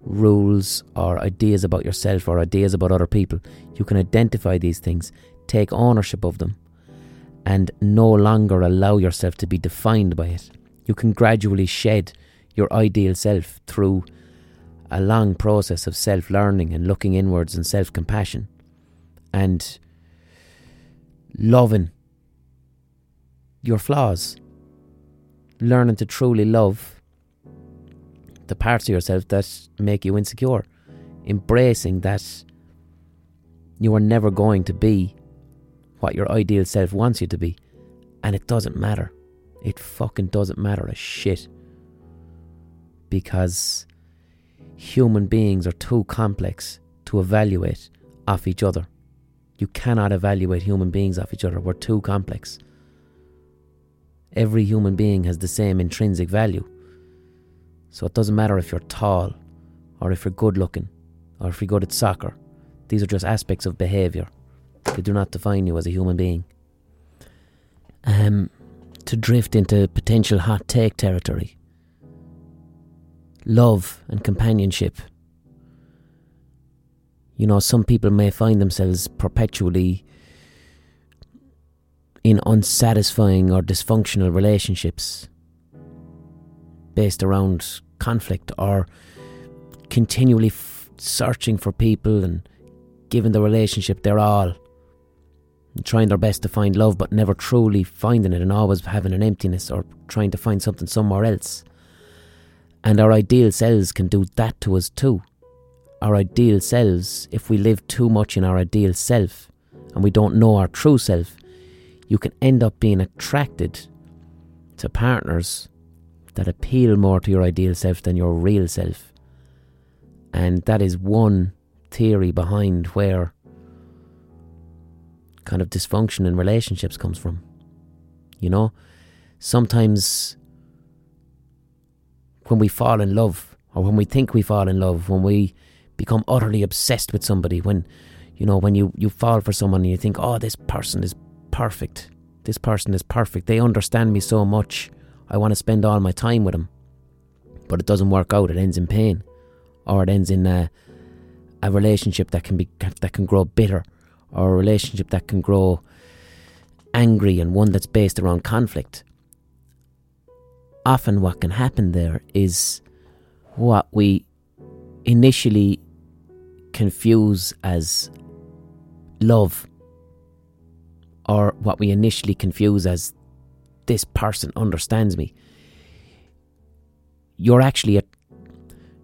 Speaker 1: rules or ideas about yourself or ideas about other people. You can identify these things, take ownership of them, and no longer allow yourself to be defined by it. You can gradually shed your ideal self through a long process of self learning and looking inwards and self compassion and loving your flaws, learning to truly love the parts of yourself that make you insecure, embracing that you are never going to be what your ideal self wants you to be, and it doesn't matter. It fucking doesn't matter a shit. Because human beings are too complex to evaluate off each other. You cannot evaluate human beings off each other. We're too complex. Every human being has the same intrinsic value. So it doesn't matter if you're tall, or if you're good looking, or if you're good at soccer. These are just aspects of behaviour. They do not define you as a human being. Um, to drift into potential hot take territory. Love and companionship. You know, some people may find themselves perpetually in unsatisfying or dysfunctional relationships based around conflict or continually f- searching for people and giving the relationship their all trying their best to find love but never truly finding it and always having an emptiness or trying to find something somewhere else. And our ideal selves can do that to us too. Our ideal selves, if we live too much in our ideal self and we don't know our true self, you can end up being attracted to partners that appeal more to your ideal self than your real self. And that is one theory behind where kind of dysfunction in relationships comes from. You know, sometimes when we fall in love, or when we think we fall in love, when we become utterly obsessed with somebody, when you know, when you, you fall for someone and you think, oh, this person is perfect. This person is perfect. They understand me so much. I want to spend all my time with them. But it doesn't work out. It ends in pain. Or it ends in a, a relationship that can be that can grow bitter or a relationship that can grow angry and one that's based around conflict. Often, what can happen there is what we initially confuse as love, or what we initially confuse as this person understands me. You're actually a,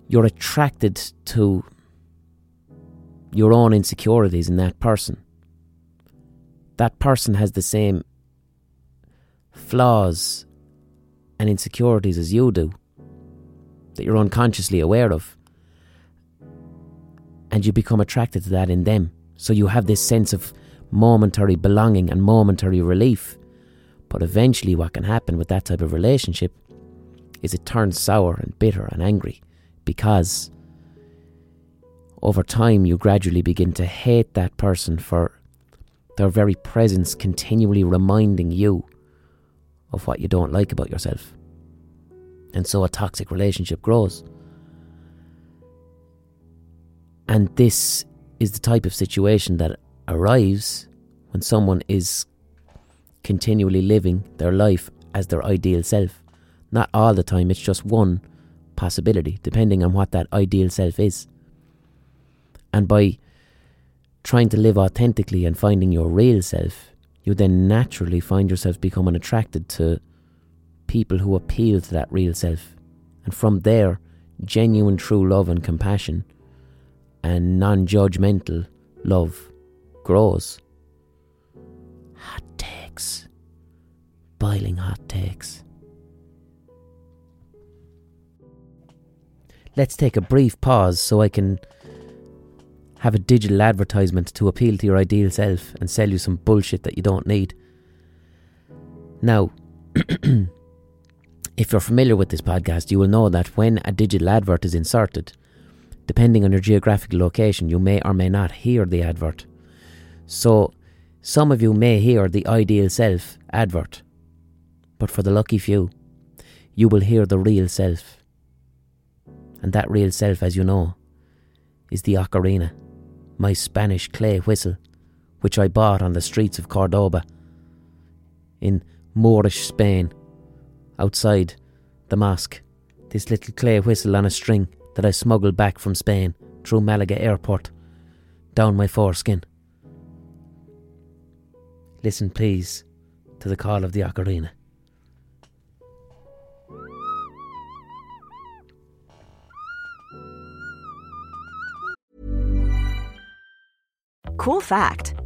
Speaker 1: you're attracted to your own insecurities in that person. That person has the same flaws and insecurities as you do that you're unconsciously aware of. And you become attracted to that in them. So you have this sense of momentary belonging and momentary relief. But eventually, what can happen with that type of relationship is it turns sour and bitter and angry because over time you gradually begin to hate that person for their very presence continually reminding you of what you don't like about yourself. And so a toxic relationship grows. And this is the type of situation that arrives when someone is continually living their life as their ideal self. Not all the time, it's just one possibility, depending on what that ideal self is. And by trying to live authentically and finding your real self, you then naturally find yourself becoming attracted to people who appeal to that real self. And from there, genuine true love and compassion and non judgmental love grows. Hot takes. Boiling hot takes. Let's take a brief pause so I can have a digital advertisement to appeal to your ideal self and sell you some bullshit that you don't need. Now, if you're familiar with this podcast, you will know that when a digital advert is inserted, depending on your geographical location, you may or may not hear the advert. So, some of you may hear the ideal self advert, but for the lucky few, you will hear the real self. And that real self, as you know, is the ocarina my Spanish clay whistle, which I bought on the streets of Cordoba in Moorish Spain, outside the mosque. This little clay whistle on a string that I smuggled back from Spain through Malaga airport, down my foreskin. Listen, please, to the call of the ocarina.
Speaker 5: Cool fact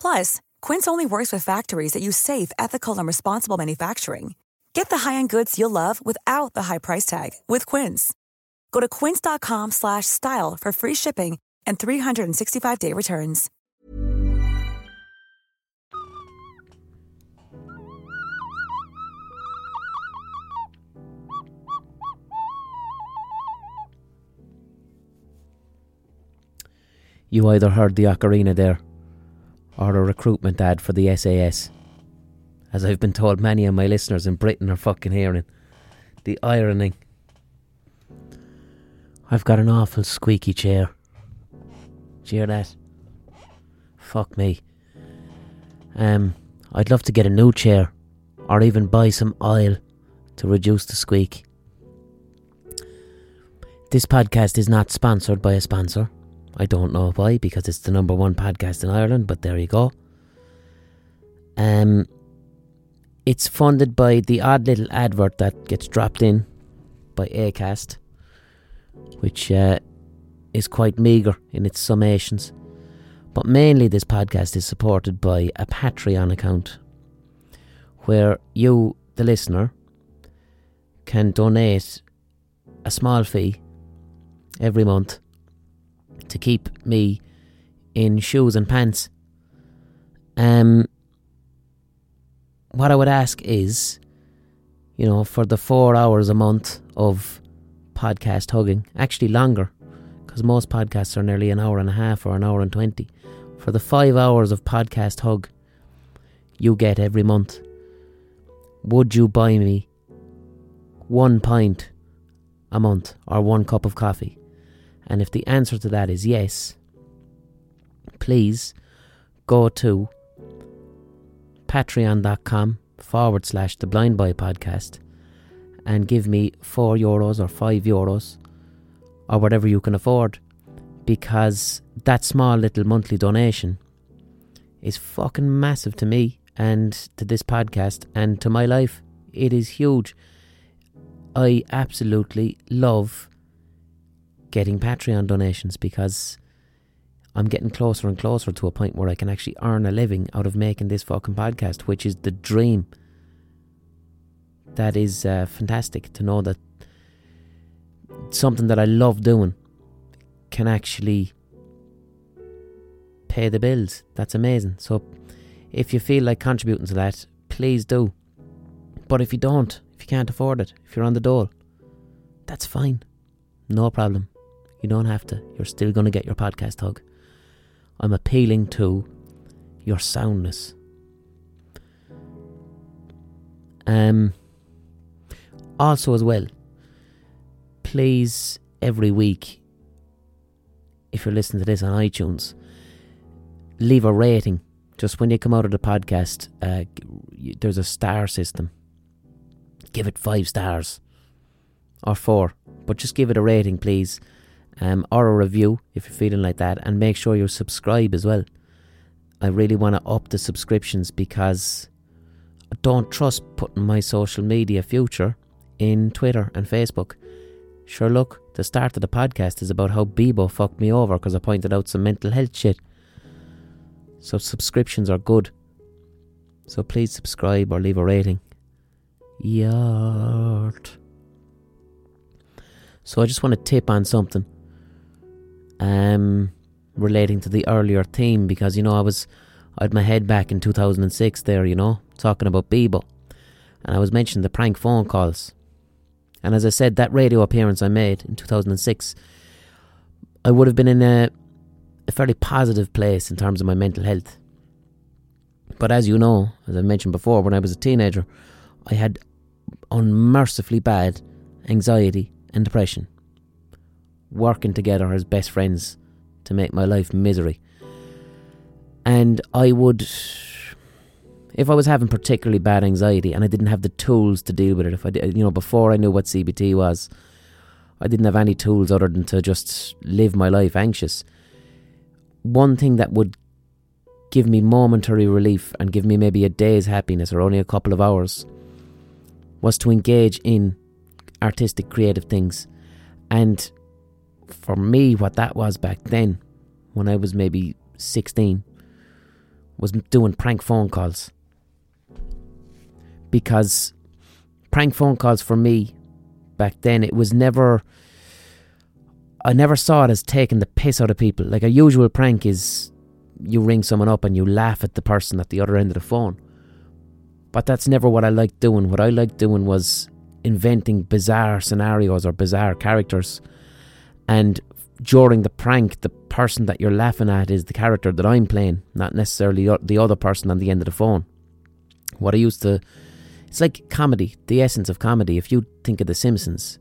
Speaker 6: Plus, Quince only works with factories that use safe, ethical, and responsible manufacturing. Get the high-end goods you'll love without the high price tag with Quince. Go to quince.com slash style for free shipping and 365-day returns.
Speaker 1: You either heard the ocarina there, or a recruitment ad for the SAS. As I've been told many of my listeners in Britain are fucking hearing. The ironing. I've got an awful squeaky chair. Do you hear that? Fuck me. Um, I'd love to get a new chair, or even buy some oil to reduce the squeak. This podcast is not sponsored by a sponsor. I don't know why, because it's the number one podcast in Ireland, but there you go. Um, it's funded by the odd little advert that gets dropped in by Acast, which uh, is quite meagre in its summations. But mainly, this podcast is supported by a Patreon account, where you, the listener, can donate a small fee every month to keep me in shoes and pants. Um, what I would ask is, you know, for the four hours a month of podcast hugging, actually longer, because most podcasts are nearly an hour and a half or an hour and 20. For the five hours of podcast hug you get every month, would you buy me one pint a month or one cup of coffee? And if the answer to that is yes, please go to patreon.com forward slash the blind boy podcast and give me four euros or five euros or whatever you can afford because that small little monthly donation is fucking massive to me and to this podcast and to my life. It is huge. I absolutely love getting Patreon donations because I'm getting closer and closer to a point where I can actually earn a living out of making this fucking podcast, which is the dream. That is uh, fantastic to know that something that I love doing can actually pay the bills. That's amazing. So if you feel like contributing to that, please do. But if you don't, if you can't afford it, if you're on the dole, that's fine. No problem. You don't have to. You're still going to get your podcast hug. I'm appealing to your soundness. Um, also, as well, please every week, if you're listening to this on iTunes, leave a rating. Just when you come out of the podcast, uh, there's a star system. Give it five stars or four, but just give it a rating, please um, or a review if you're feeling like that, and make sure you subscribe as well. I really want to up the subscriptions because I don't trust putting my social media future in Twitter and Facebook. Sure, look, the start of the podcast is about how Bebo fucked me over because I pointed out some mental health shit. So, subscriptions are good. So, please subscribe or leave a rating. Yart. So, I just want to tip on something um, relating to the earlier theme because you know I was I had my head back in 2006 there, you know, talking about Bebo, and I was mentioning the prank phone calls, and as I said, that radio appearance I made in 2006, I would have been in a a fairly positive place in terms of my mental health. But as you know, as I mentioned before, when I was a teenager, I had unmercifully bad anxiety and depression working together as best friends to make my life misery. And I would, if I was having particularly bad anxiety and I didn't have the tools to deal with it, if I did, you know, before I knew what CBT was, I didn't have any tools other than to just live my life anxious. One thing that would give me momentary relief and give me maybe a day's happiness or only a couple of hours was to engage in artistic creative things and for me, what that was back then, when I was maybe 16, was doing prank phone calls. Because prank phone calls for me back then, it was never. I never saw it as taking the piss out of people. Like a usual prank is you ring someone up and you laugh at the person at the other end of the phone. But that's never what I liked doing. What I liked doing was inventing bizarre scenarios or bizarre characters. And during the prank, the person that you're laughing at is the character that I'm playing, not necessarily the other person on the end of the phone. What I used to. It's like comedy, the essence of comedy. If you think of The Simpsons,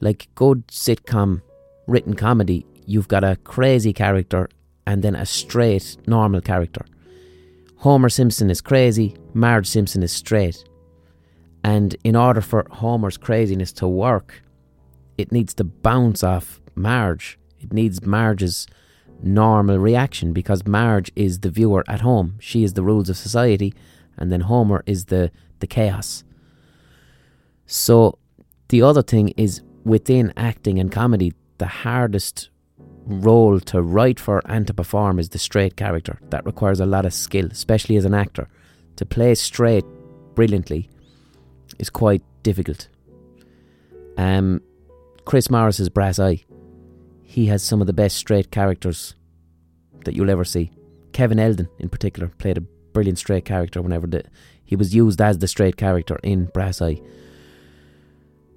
Speaker 1: like good sitcom written comedy, you've got a crazy character and then a straight, normal character. Homer Simpson is crazy, Marge Simpson is straight. And in order for Homer's craziness to work, it needs to bounce off Marge. It needs Marge's normal reaction because Marge is the viewer at home. She is the rules of society, and then Homer is the, the chaos. So the other thing is within acting and comedy, the hardest role to write for and to perform is the straight character. That requires a lot of skill, especially as an actor. To play straight brilliantly is quite difficult. Um, Chris Morris's Brass Eye, he has some of the best straight characters that you'll ever see. Kevin Eldon, in particular, played a brilliant straight character whenever the, he was used as the straight character in Brass Eye.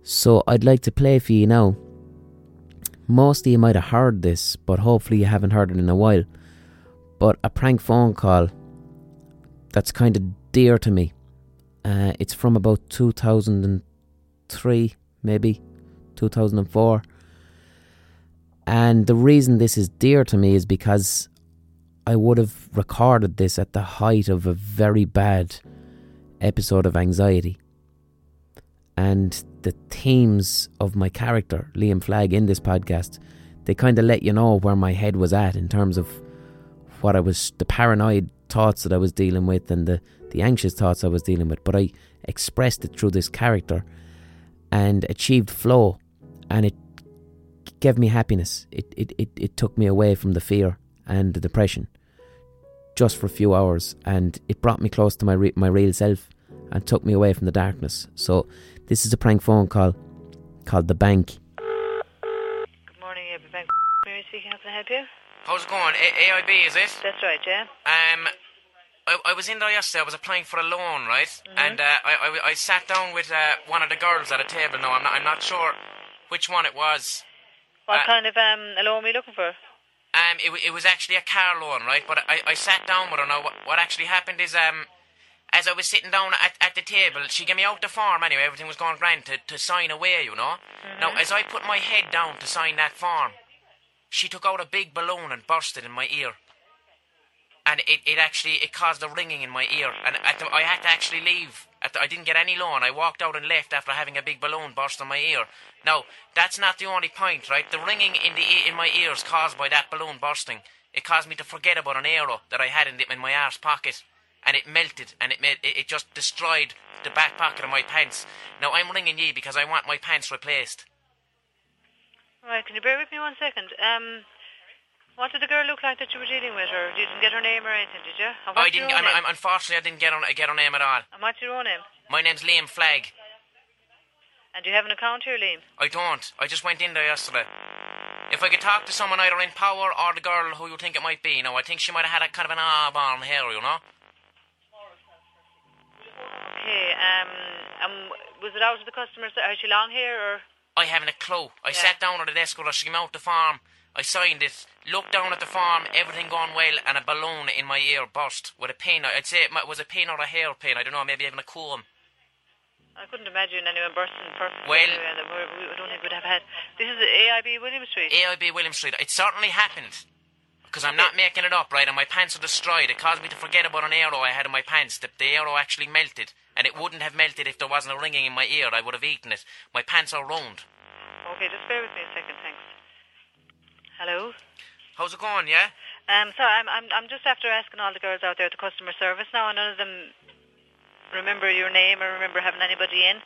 Speaker 1: So I'd like to play for you now. Most of you might have heard this, but hopefully you haven't heard it in a while. But a prank phone call that's kind of dear to me. Uh, it's from about 2003, maybe 2004. And the reason this is dear to me is because I would have recorded this at the height of a very bad episode of anxiety. And the themes of my character, Liam Flagg, in this podcast, they kind of let you know where my head was at in terms of what I was, the paranoid thoughts that I was dealing with and the, the anxious thoughts I was dealing with. But I expressed it through this character and achieved flow. And it gave me happiness. It, it, it, it took me away from the fear and the depression just for a few hours. And it brought me close to my, re- my real self and took me away from the darkness. So this is a prank phone call called The Bank.
Speaker 7: Good morning, AIB Bank. Mary speaking. How can I help you?
Speaker 8: How's it going? A- AIB, is it?
Speaker 7: That's right, yeah.
Speaker 8: Um, I, I was in there yesterday. I was applying for a loan, right? And uh, I, I, I sat down with uh, one of the girls at a table. No, I'm not, I'm not sure which one it was.
Speaker 7: What
Speaker 8: Uh,
Speaker 7: kind of um, a loan are you looking for?
Speaker 8: Um, it, it was actually a car loan, right? But I, I sat down with her. Now, what, what actually happened is, um, as I was sitting down at, at the table, she gave me out the form anyway. Everything was going grand to, to sign away, you know. Now, as I put my head down to sign that form, she took out a big balloon and burst it in my ear. And it, it actually it caused a ringing in my ear, and at the, I had to actually leave. I didn't get any loan. I walked out and left after having a big balloon burst in my ear. Now that's not the only point, right? The ringing in the in my ears caused by that balloon bursting. It caused me to forget about an Aero that I had in, the, in my arse pocket, and it melted, and it made it, it just destroyed the back pocket of my pants. Now I'm ringing ye because I want my pants replaced.
Speaker 7: Right, can you bear with me one second? Um, what did the girl look like that you were dealing with, or you didn't get her name or anything, did you? And
Speaker 8: I didn't. I'm? I'm, unfortunately, I didn't get on get her name at all.
Speaker 7: And what's your own name?
Speaker 8: My name's Liam Flagg.
Speaker 7: And do you have an account here, Liam?
Speaker 8: I don't. I just went in there yesterday. If I could talk to someone either in power or the girl who you think it might be, you know, I think she might have had a kind of an arm hair, you know.
Speaker 7: Okay, um, um, was it out of the customers? Is she long hair, or?
Speaker 8: I haven't a clue. I
Speaker 7: Yeah.
Speaker 8: sat down at the desk with her, she came out the farm. I signed it, looked down at the farm, everything going well, and a balloon in my ear burst with a pin. I'd say it was a pin or a hairpin. I don't know, maybe even a comb.
Speaker 7: I couldn't imagine anyone bursting perfectly.
Speaker 8: Well-
Speaker 7: anyway, and we, we don't think we'd have had. This is AIB William Street.
Speaker 8: AIB William Street. It certainly happened. Because I'm not making it up, right? And my pants are destroyed. It caused me to forget about an Aero I had in my pants. The, the Aero actually melted. And it wouldn't have melted if there wasn't a ringing in my ear. I would have eaten it. My pants are ruined.
Speaker 7: Okay, just bear with me a second, thanks. Hello.
Speaker 8: How's it going, yeah?
Speaker 7: Um, sorry, I'm, I'm, I'm just after asking all the girls out there at the customer service now, and none of them remember your name or remember having anybody in.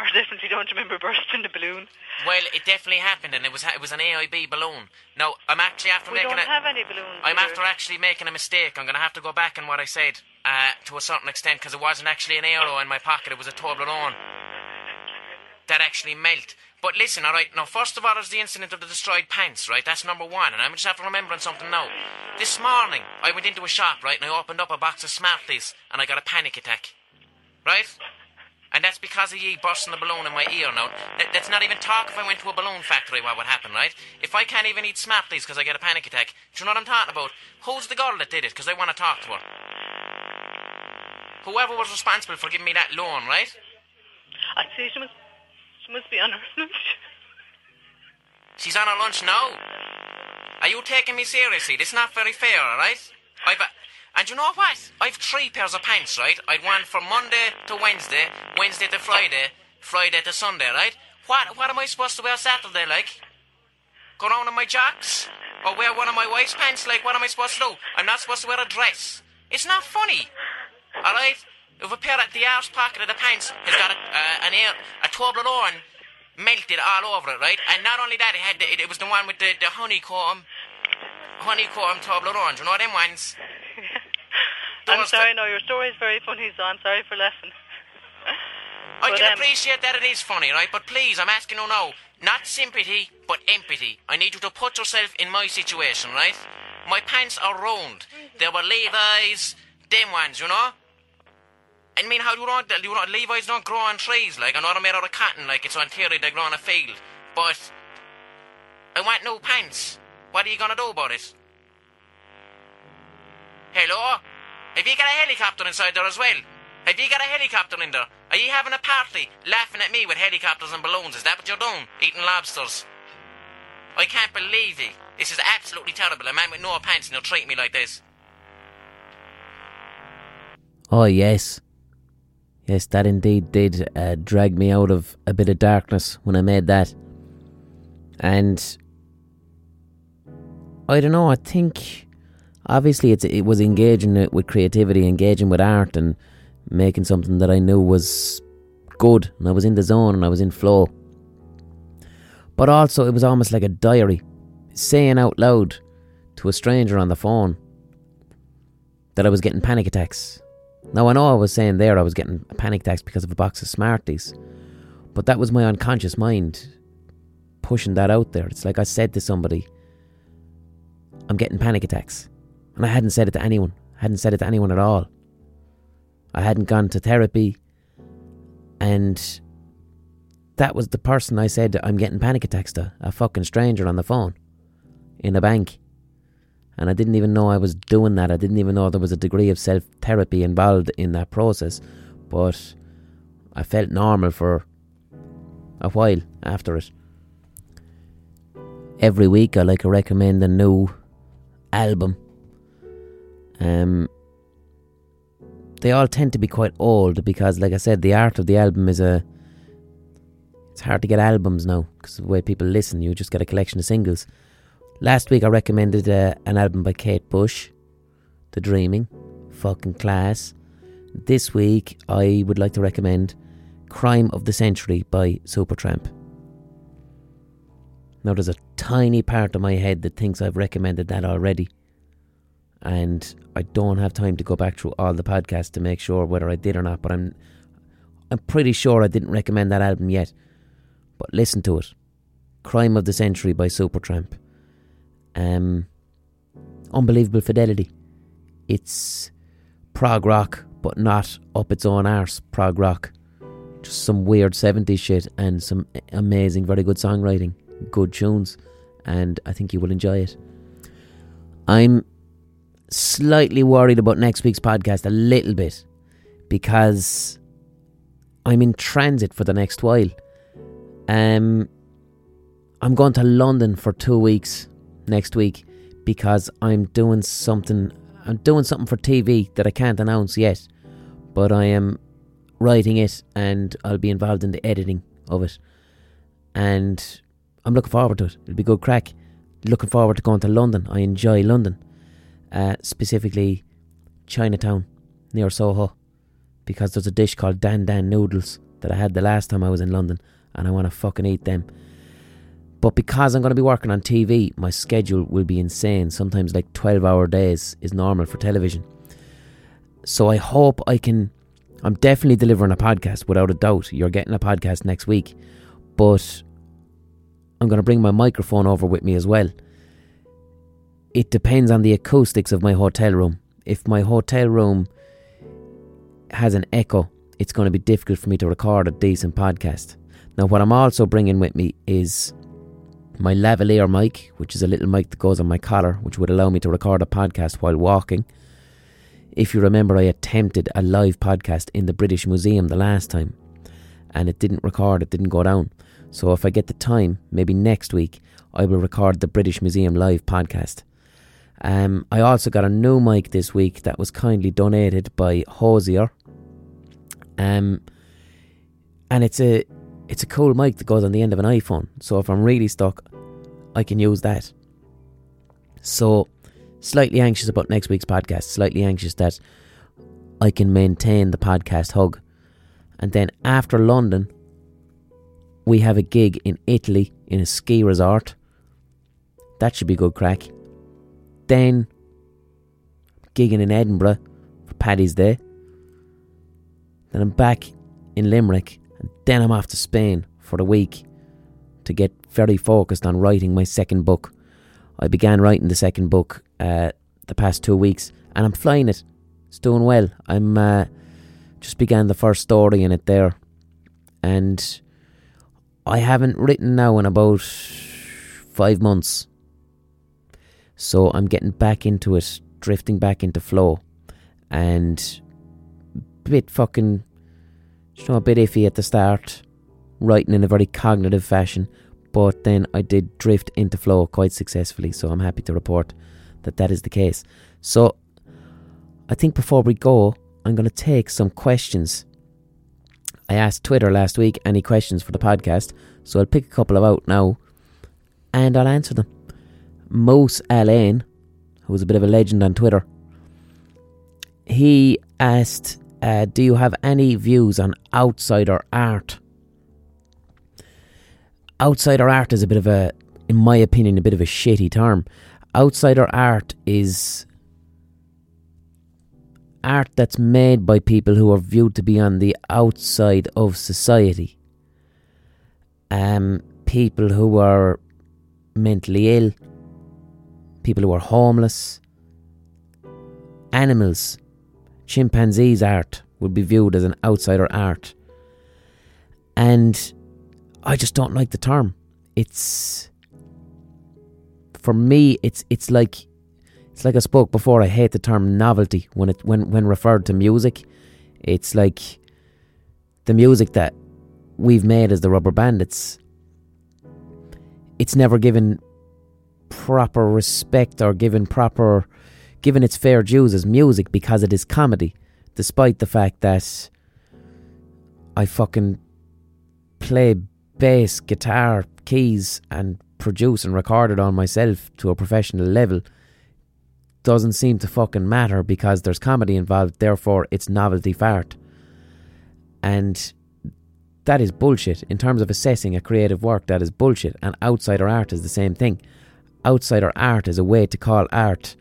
Speaker 7: Or definitely don't remember bursting the balloon.
Speaker 8: Well, it definitely happened, and it was it was an AIB balloon. Now I'm actually after
Speaker 7: We
Speaker 8: making
Speaker 7: don't
Speaker 8: a,
Speaker 7: have any balloons.
Speaker 8: I'm after actually making a mistake. I'm going to have to go back on what I said uh, to a certain extent because it wasn't actually an Aero in my pocket. It was a Toblerone that actually melt. But listen, all right. Now, first of all, there's the incident of the destroyed pants, right? That's number one. And I'm just after remembering something now. This morning, I went into a shop, right, and I opened up a box of Smarties, and I got a panic attack, right? And that's because of ye bursting the balloon in my ear now. Let- Let's not even talk if I went to a balloon factory what would happen, right? If I can't even eat Smarties because I get a panic attack, do you know what I'm talking about? Who's the girl that did it? Because I want to talk to her. Whoever was responsible for giving me that loan, right?
Speaker 7: I see must, be on her lunch.
Speaker 8: She's on her lunch now. Are you taking me seriously? This is not very fair, alright? I've. A, and you know what? I've three pairs of pants, right? I'd one from Monday to Wednesday, Wednesday to Friday, Friday to Sunday, right? What what am I supposed to wear Saturday, like? Go round in my jocks? Or wear one of my wife's pants, like, what am I supposed to do? I'm not supposed to wear a dress. It's not funny. Alright? If a pair of the arse pocket of the pants has got a, uh, an air, a Toblerone melted all over it, right? And not only that, it had the, it, it was the one with the, the honeycomb, honeycomb Toblerone. Do you know them ones?
Speaker 7: I'm sorry, no, your story is very funny, so I'm sorry for laughing.
Speaker 8: I
Speaker 7: But,
Speaker 8: can
Speaker 7: um,
Speaker 8: appreciate that it is funny, right? But please, I'm asking you now, not sympathy, but empathy. I need you to put yourself in my situation, right? My pants are ruined. They were Levi's, them ones, you know? I mean, how do you want that? You know, Levi's don't grow on trees, like, know they're made out of cotton, like, it's on theory they grow on a field. But, I want new pants. What are you gonna do about it? Hello? Have you got a helicopter inside there as well? Have you got a helicopter in there? Are you having a party, laughing at me with helicopters and balloons? Is that what you're doing? Eating lobsters? I can't believe it. This is absolutely terrible. A man with no pants and he'll treat me like this.
Speaker 1: Oh, yes. Yes, that indeed did uh, drag me out of a bit of darkness when I made that. And I don't know, I think obviously it was engaging it with creativity, engaging with art, and making something that I knew was good, and I was in the zone and I was in flow. But also, it was almost like a diary, saying out loud to a stranger on the phone that I was getting panic attacks. Now, I know I was saying there I was getting panic attacks because of a box of Smarties, but that was my unconscious mind pushing that out there. It's like I said to somebody, I'm getting panic attacks. And I hadn't said it to anyone. I hadn't said it to anyone at all. I hadn't gone to therapy. And that was the person I said I'm getting panic attacks to. A fucking stranger on the phone. In a bank. And I didn't even know I was doing that. I didn't even know there was a degree of self therapy involved in that process. But I felt normal for a while after it. Every week I like to recommend a new album. Um they all tend to be quite old because like I said the art of the album is a it's hard to get albums now because the way people listen you just get a collection of singles. Last week I recommended uh, an album by Kate Bush, The Dreaming, fucking class. This week I would like to recommend Crime of the Century by Supertramp. Now there's a tiny part of my head that thinks I've recommended that already. And I don't have time to go back through all the podcasts to make sure whether I did or not, but I'm I'm pretty sure I didn't recommend that album yet. But listen to it. Crime of the Century by Supertramp. Um unbelievable fidelity. It's prog rock, but not up its own arse prog rock. Just some weird 70s shit and some amazing, very good songwriting, good tunes, and I think you will enjoy it. I'm slightly worried about next week's podcast a little bit because I'm in transit for the next while. Um, I'm going to London for two weeks next week because I'm doing something. I'm doing something for TV that I can't announce yet, but I am writing it and I'll be involved in the editing of it. And I'm looking forward to it. It'll be good crack. Looking forward to going to London. I enjoy London, uh, specifically Chinatown near Soho, because there's a dish called Dan Dan noodles that I had the last time I was in London, and I want to fucking eat them. But because I'm going to be working on TV, my schedule will be insane. Sometimes like 12 hour days is normal for television. So I hope I can. I'm definitely delivering a podcast without a doubt. You're getting a podcast next week. But I'm going to bring my microphone over with me as well. It depends on the acoustics of my hotel room. If my hotel room has an echo, it's going to be difficult for me to record a decent podcast. Now, what I'm also bringing with me is my lavalier mic, which is a little mic that goes on my collar, which would allow me to record a podcast while walking. If you remember, I attempted a live podcast in the British Museum the last time, and it didn't record, it didn't go down. So if I get the time, maybe next week, I will record the British Museum live podcast. Um, I also got a new mic this week that was kindly donated by Hozier. Um, and it's a it's a cool mic that goes on the end of an iPhone. So if I'm really stuck, I can use that. So slightly anxious about next week's podcast. Slightly anxious that I can maintain the podcast hug. And then after London, we have a gig in Italy in a ski resort. That should be good crack. Then gigging in Edinburgh for Paddy's Day. Then I'm back in Limerick, and then I'm off to Spain for the week to get very focused on writing my second book. I began writing the second book uh, the past two weeks, and I'm flying it. It's doing well. I'm uh, just began the first story in it there, and I haven't written now in about five months. So I'm getting back into it, drifting back into flow, and a bit fucking, you know, a bit iffy at the start, writing in a very cognitive fashion, but then I did drift into flow quite successfully. So I'm happy to report that that is the case. So I think before we go, I'm going to take some questions I asked Twitter last week any questions for the podcast, so I'll pick a couple of out now and I'll answer them. Mose Alain, who was a bit of a legend on Twitter, he asked, uh, Do you have any views on outsider art? Outsider art is a bit of a, in my opinion, a bit of a shitty term. Outsider art is art that's made by people who are viewed to be on the outside of society. Um, people who are mentally ill, people who are homeless, animals, chimpanzees' art would be viewed as an outsider art. And I just don't like the term. It's for me it's it's like it's like I spoke before. I hate the term novelty when it when when referred to music. It's like the music that we've made as the Rubber Bandits. It's never given proper respect or given proper given its fair dues as music because it is comedy, despite the fact that I fucking play bass, guitar, keys, and produce and record it on myself to a professional level doesn't seem to fucking matter because there's comedy involved, therefore it's novelty fart. And that is bullshit. In terms of assessing a creative work, that is bullshit. And outsider art is the same thing. Outsider art is a way to call art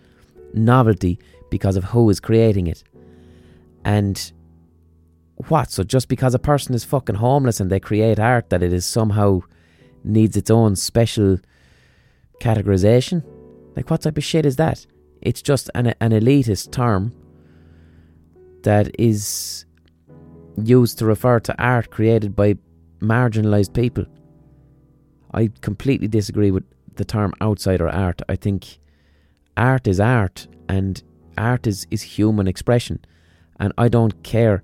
Speaker 1: novelty because of who is creating it. And what? So just because a person is fucking homeless and they create art, that it is somehow needs its own special categorization? Like, what type of shit is that? It's just an, an elitist term that is used to refer to art created by marginalised people. I completely disagree with the term outsider art. I think art is art and art is, is human expression. And I don't care.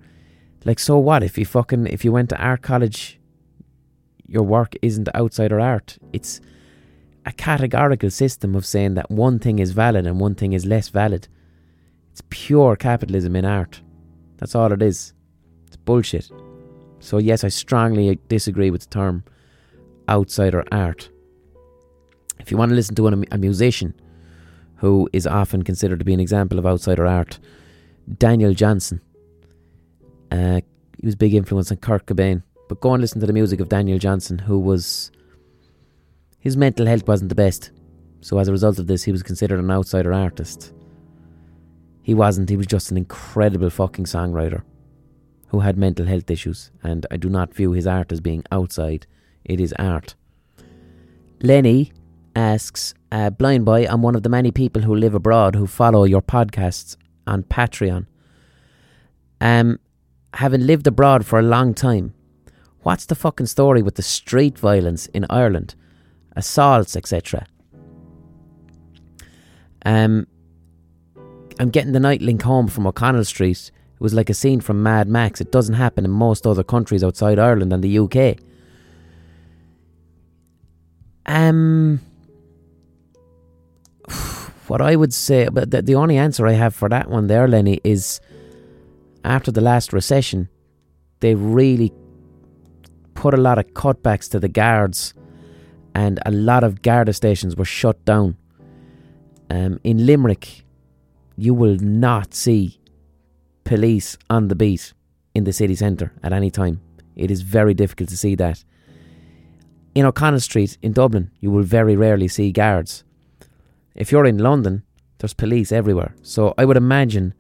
Speaker 1: Like, so what if you fucking, if you went to art college, your work isn't outsider art? It's a categorical system of saying that one thing is valid and one thing is less valid. It's pure capitalism in art. That's all it is. It's bullshit. So, yes, I strongly disagree with the term outsider art. If you want to listen to a musician who is often considered to be an example of outsider art, Daniel Johnston. Uh, he was a big influence on Kurt Cobain. But go and listen to the music of Daniel Johnston, who was his mental health wasn't the best. So as a result of this, he was considered an outsider artist. He wasn't. He was just an incredible fucking songwriter who had mental health issues, and I do not view his art as being outside. It is art. Lenny asks, uh, Blind Boy, I'm one of the many people who live abroad who follow your podcasts on Patreon. Um, having lived abroad for a long time, what's the fucking story with the street violence in Ireland? Assaults, etc. Um, I'm getting the night link home from O'Connell Street. It was like a scene from Mad Max. It doesn't happen in most other countries outside Ireland and the UK. Um, what I would say, but the, the only answer I have for that one there, Lenny, is after the last recession, they really put a lot of cutbacks to the guards, and a lot of Garda stations were shut down. Um, in Limerick, you will not see police on the beat in the city centre at any time. It is very difficult to see that. In O'Connell Street in Dublin, you will very rarely see guards. If you're in London, there's police everywhere. So I would imagine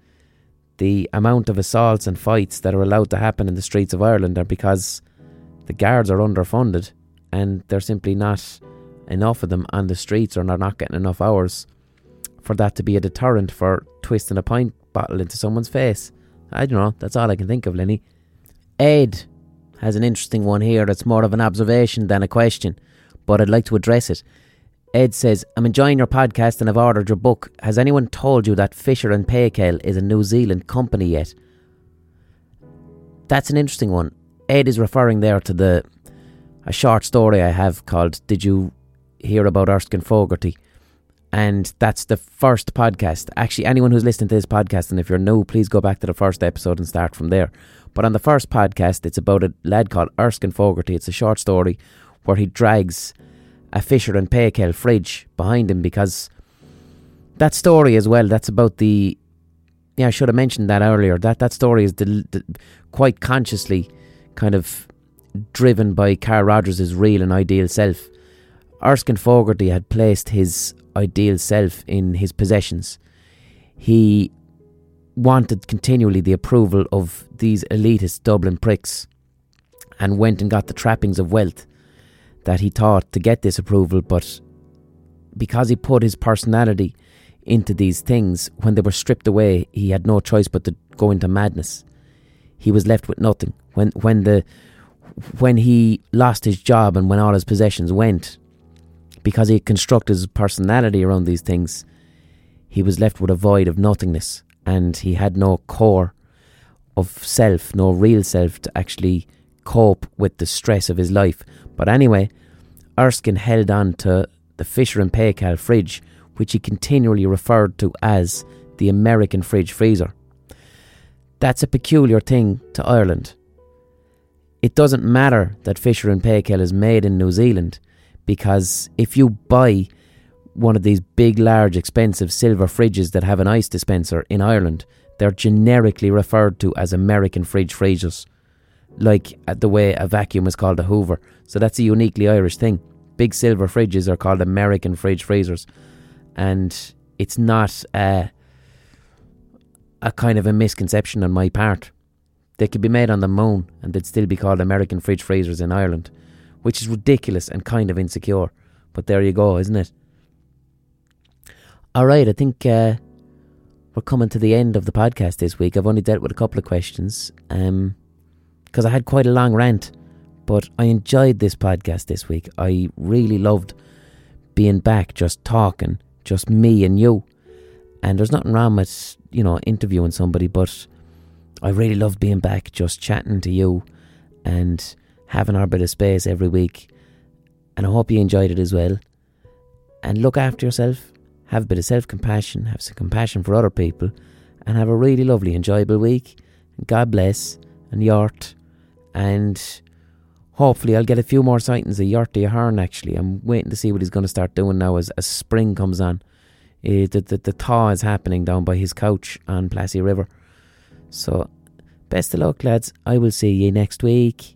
Speaker 1: the amount of assaults and fights that are allowed to happen in the streets of Ireland are because the guards are underfunded and there's simply not enough of them on the streets or they're not getting enough hours for that to be a deterrent for twisting a pint bottle into someone's face. I don't know, that's all I can think of, Lenny. Ed has an interesting one here that's more of an observation than a question, but I'd like to address it. Ed says, I'm enjoying your podcast and I've ordered your book. Has anyone told you that Fisher and Paykel is a New Zealand company yet? That's an interesting one. Ed is referring there to the a short story I have called Did You Hear About Erskine Fogarty? And that's the first podcast. Actually, anyone who's listening to this podcast, and if you're new, please go back to the first episode and start from there. But on the first podcast, it's about a lad called Erskine Fogarty. It's a short story where he drags a Fisher and Paykel fridge behind him because that story as well, that's about the. Yeah, I should have mentioned that earlier. That that story is del- del- quite consciously kind of driven by Carl Rogers' real and ideal self. Erskine Fogarty had placed his ideal self in his possessions. He wanted continually the approval of these elitist Dublin pricks and went and got the trappings of wealth that he taught to get this approval, but because he put his personality into these things, when they were stripped away, he had no choice but to go into madness. He was left with nothing. When when the when he lost his job and when all his possessions went, because he constructed his personality around these things, he was left with a void of nothingness and he had no core of self, no real self to actually cope with the stress of his life. But anyway, Erskine held on to the Fisher and Paykel fridge, which he continually referred to as the American fridge freezer. That's a peculiar thing to Ireland. It doesn't matter that Fisher and Paykel is made in New Zealand because if you buy one of these big, large, expensive silver fridges that have an ice dispenser in Ireland, they're generically referred to as American fridge freezers, like uh, the way a vacuum is called a Hoover. So that's a uniquely Irish thing. Big silver fridges are called American fridge freezers, and it's not a, a kind of a misconception on my part. They could be made on the moon and they'd still be called American fridge freezers in Ireland, which is ridiculous and kind of insecure. But there you go, isn't it? All right, I think uh, we're coming to the end of the podcast this week. I've only dealt with a couple of questions because I had quite a long rant, but I enjoyed this podcast this week. I really loved being back, just talking, just me and you. And there's nothing wrong with you know interviewing somebody, but I really loved being back, just chatting to you and having our bit of space every week. And I hope you enjoyed it as well. And look after yourself have a bit of self compassion, have some compassion for other people, and have a really lovely, enjoyable week. God bless and Yort. And hopefully, I'll get a few more sightings of Yorty Ahern actually. I'm waiting to see what he's going to start doing now as, as spring comes on. Uh, the, the, the thaw is happening down by his couch on Plassey River. So Best of luck, lads. I will see you next week.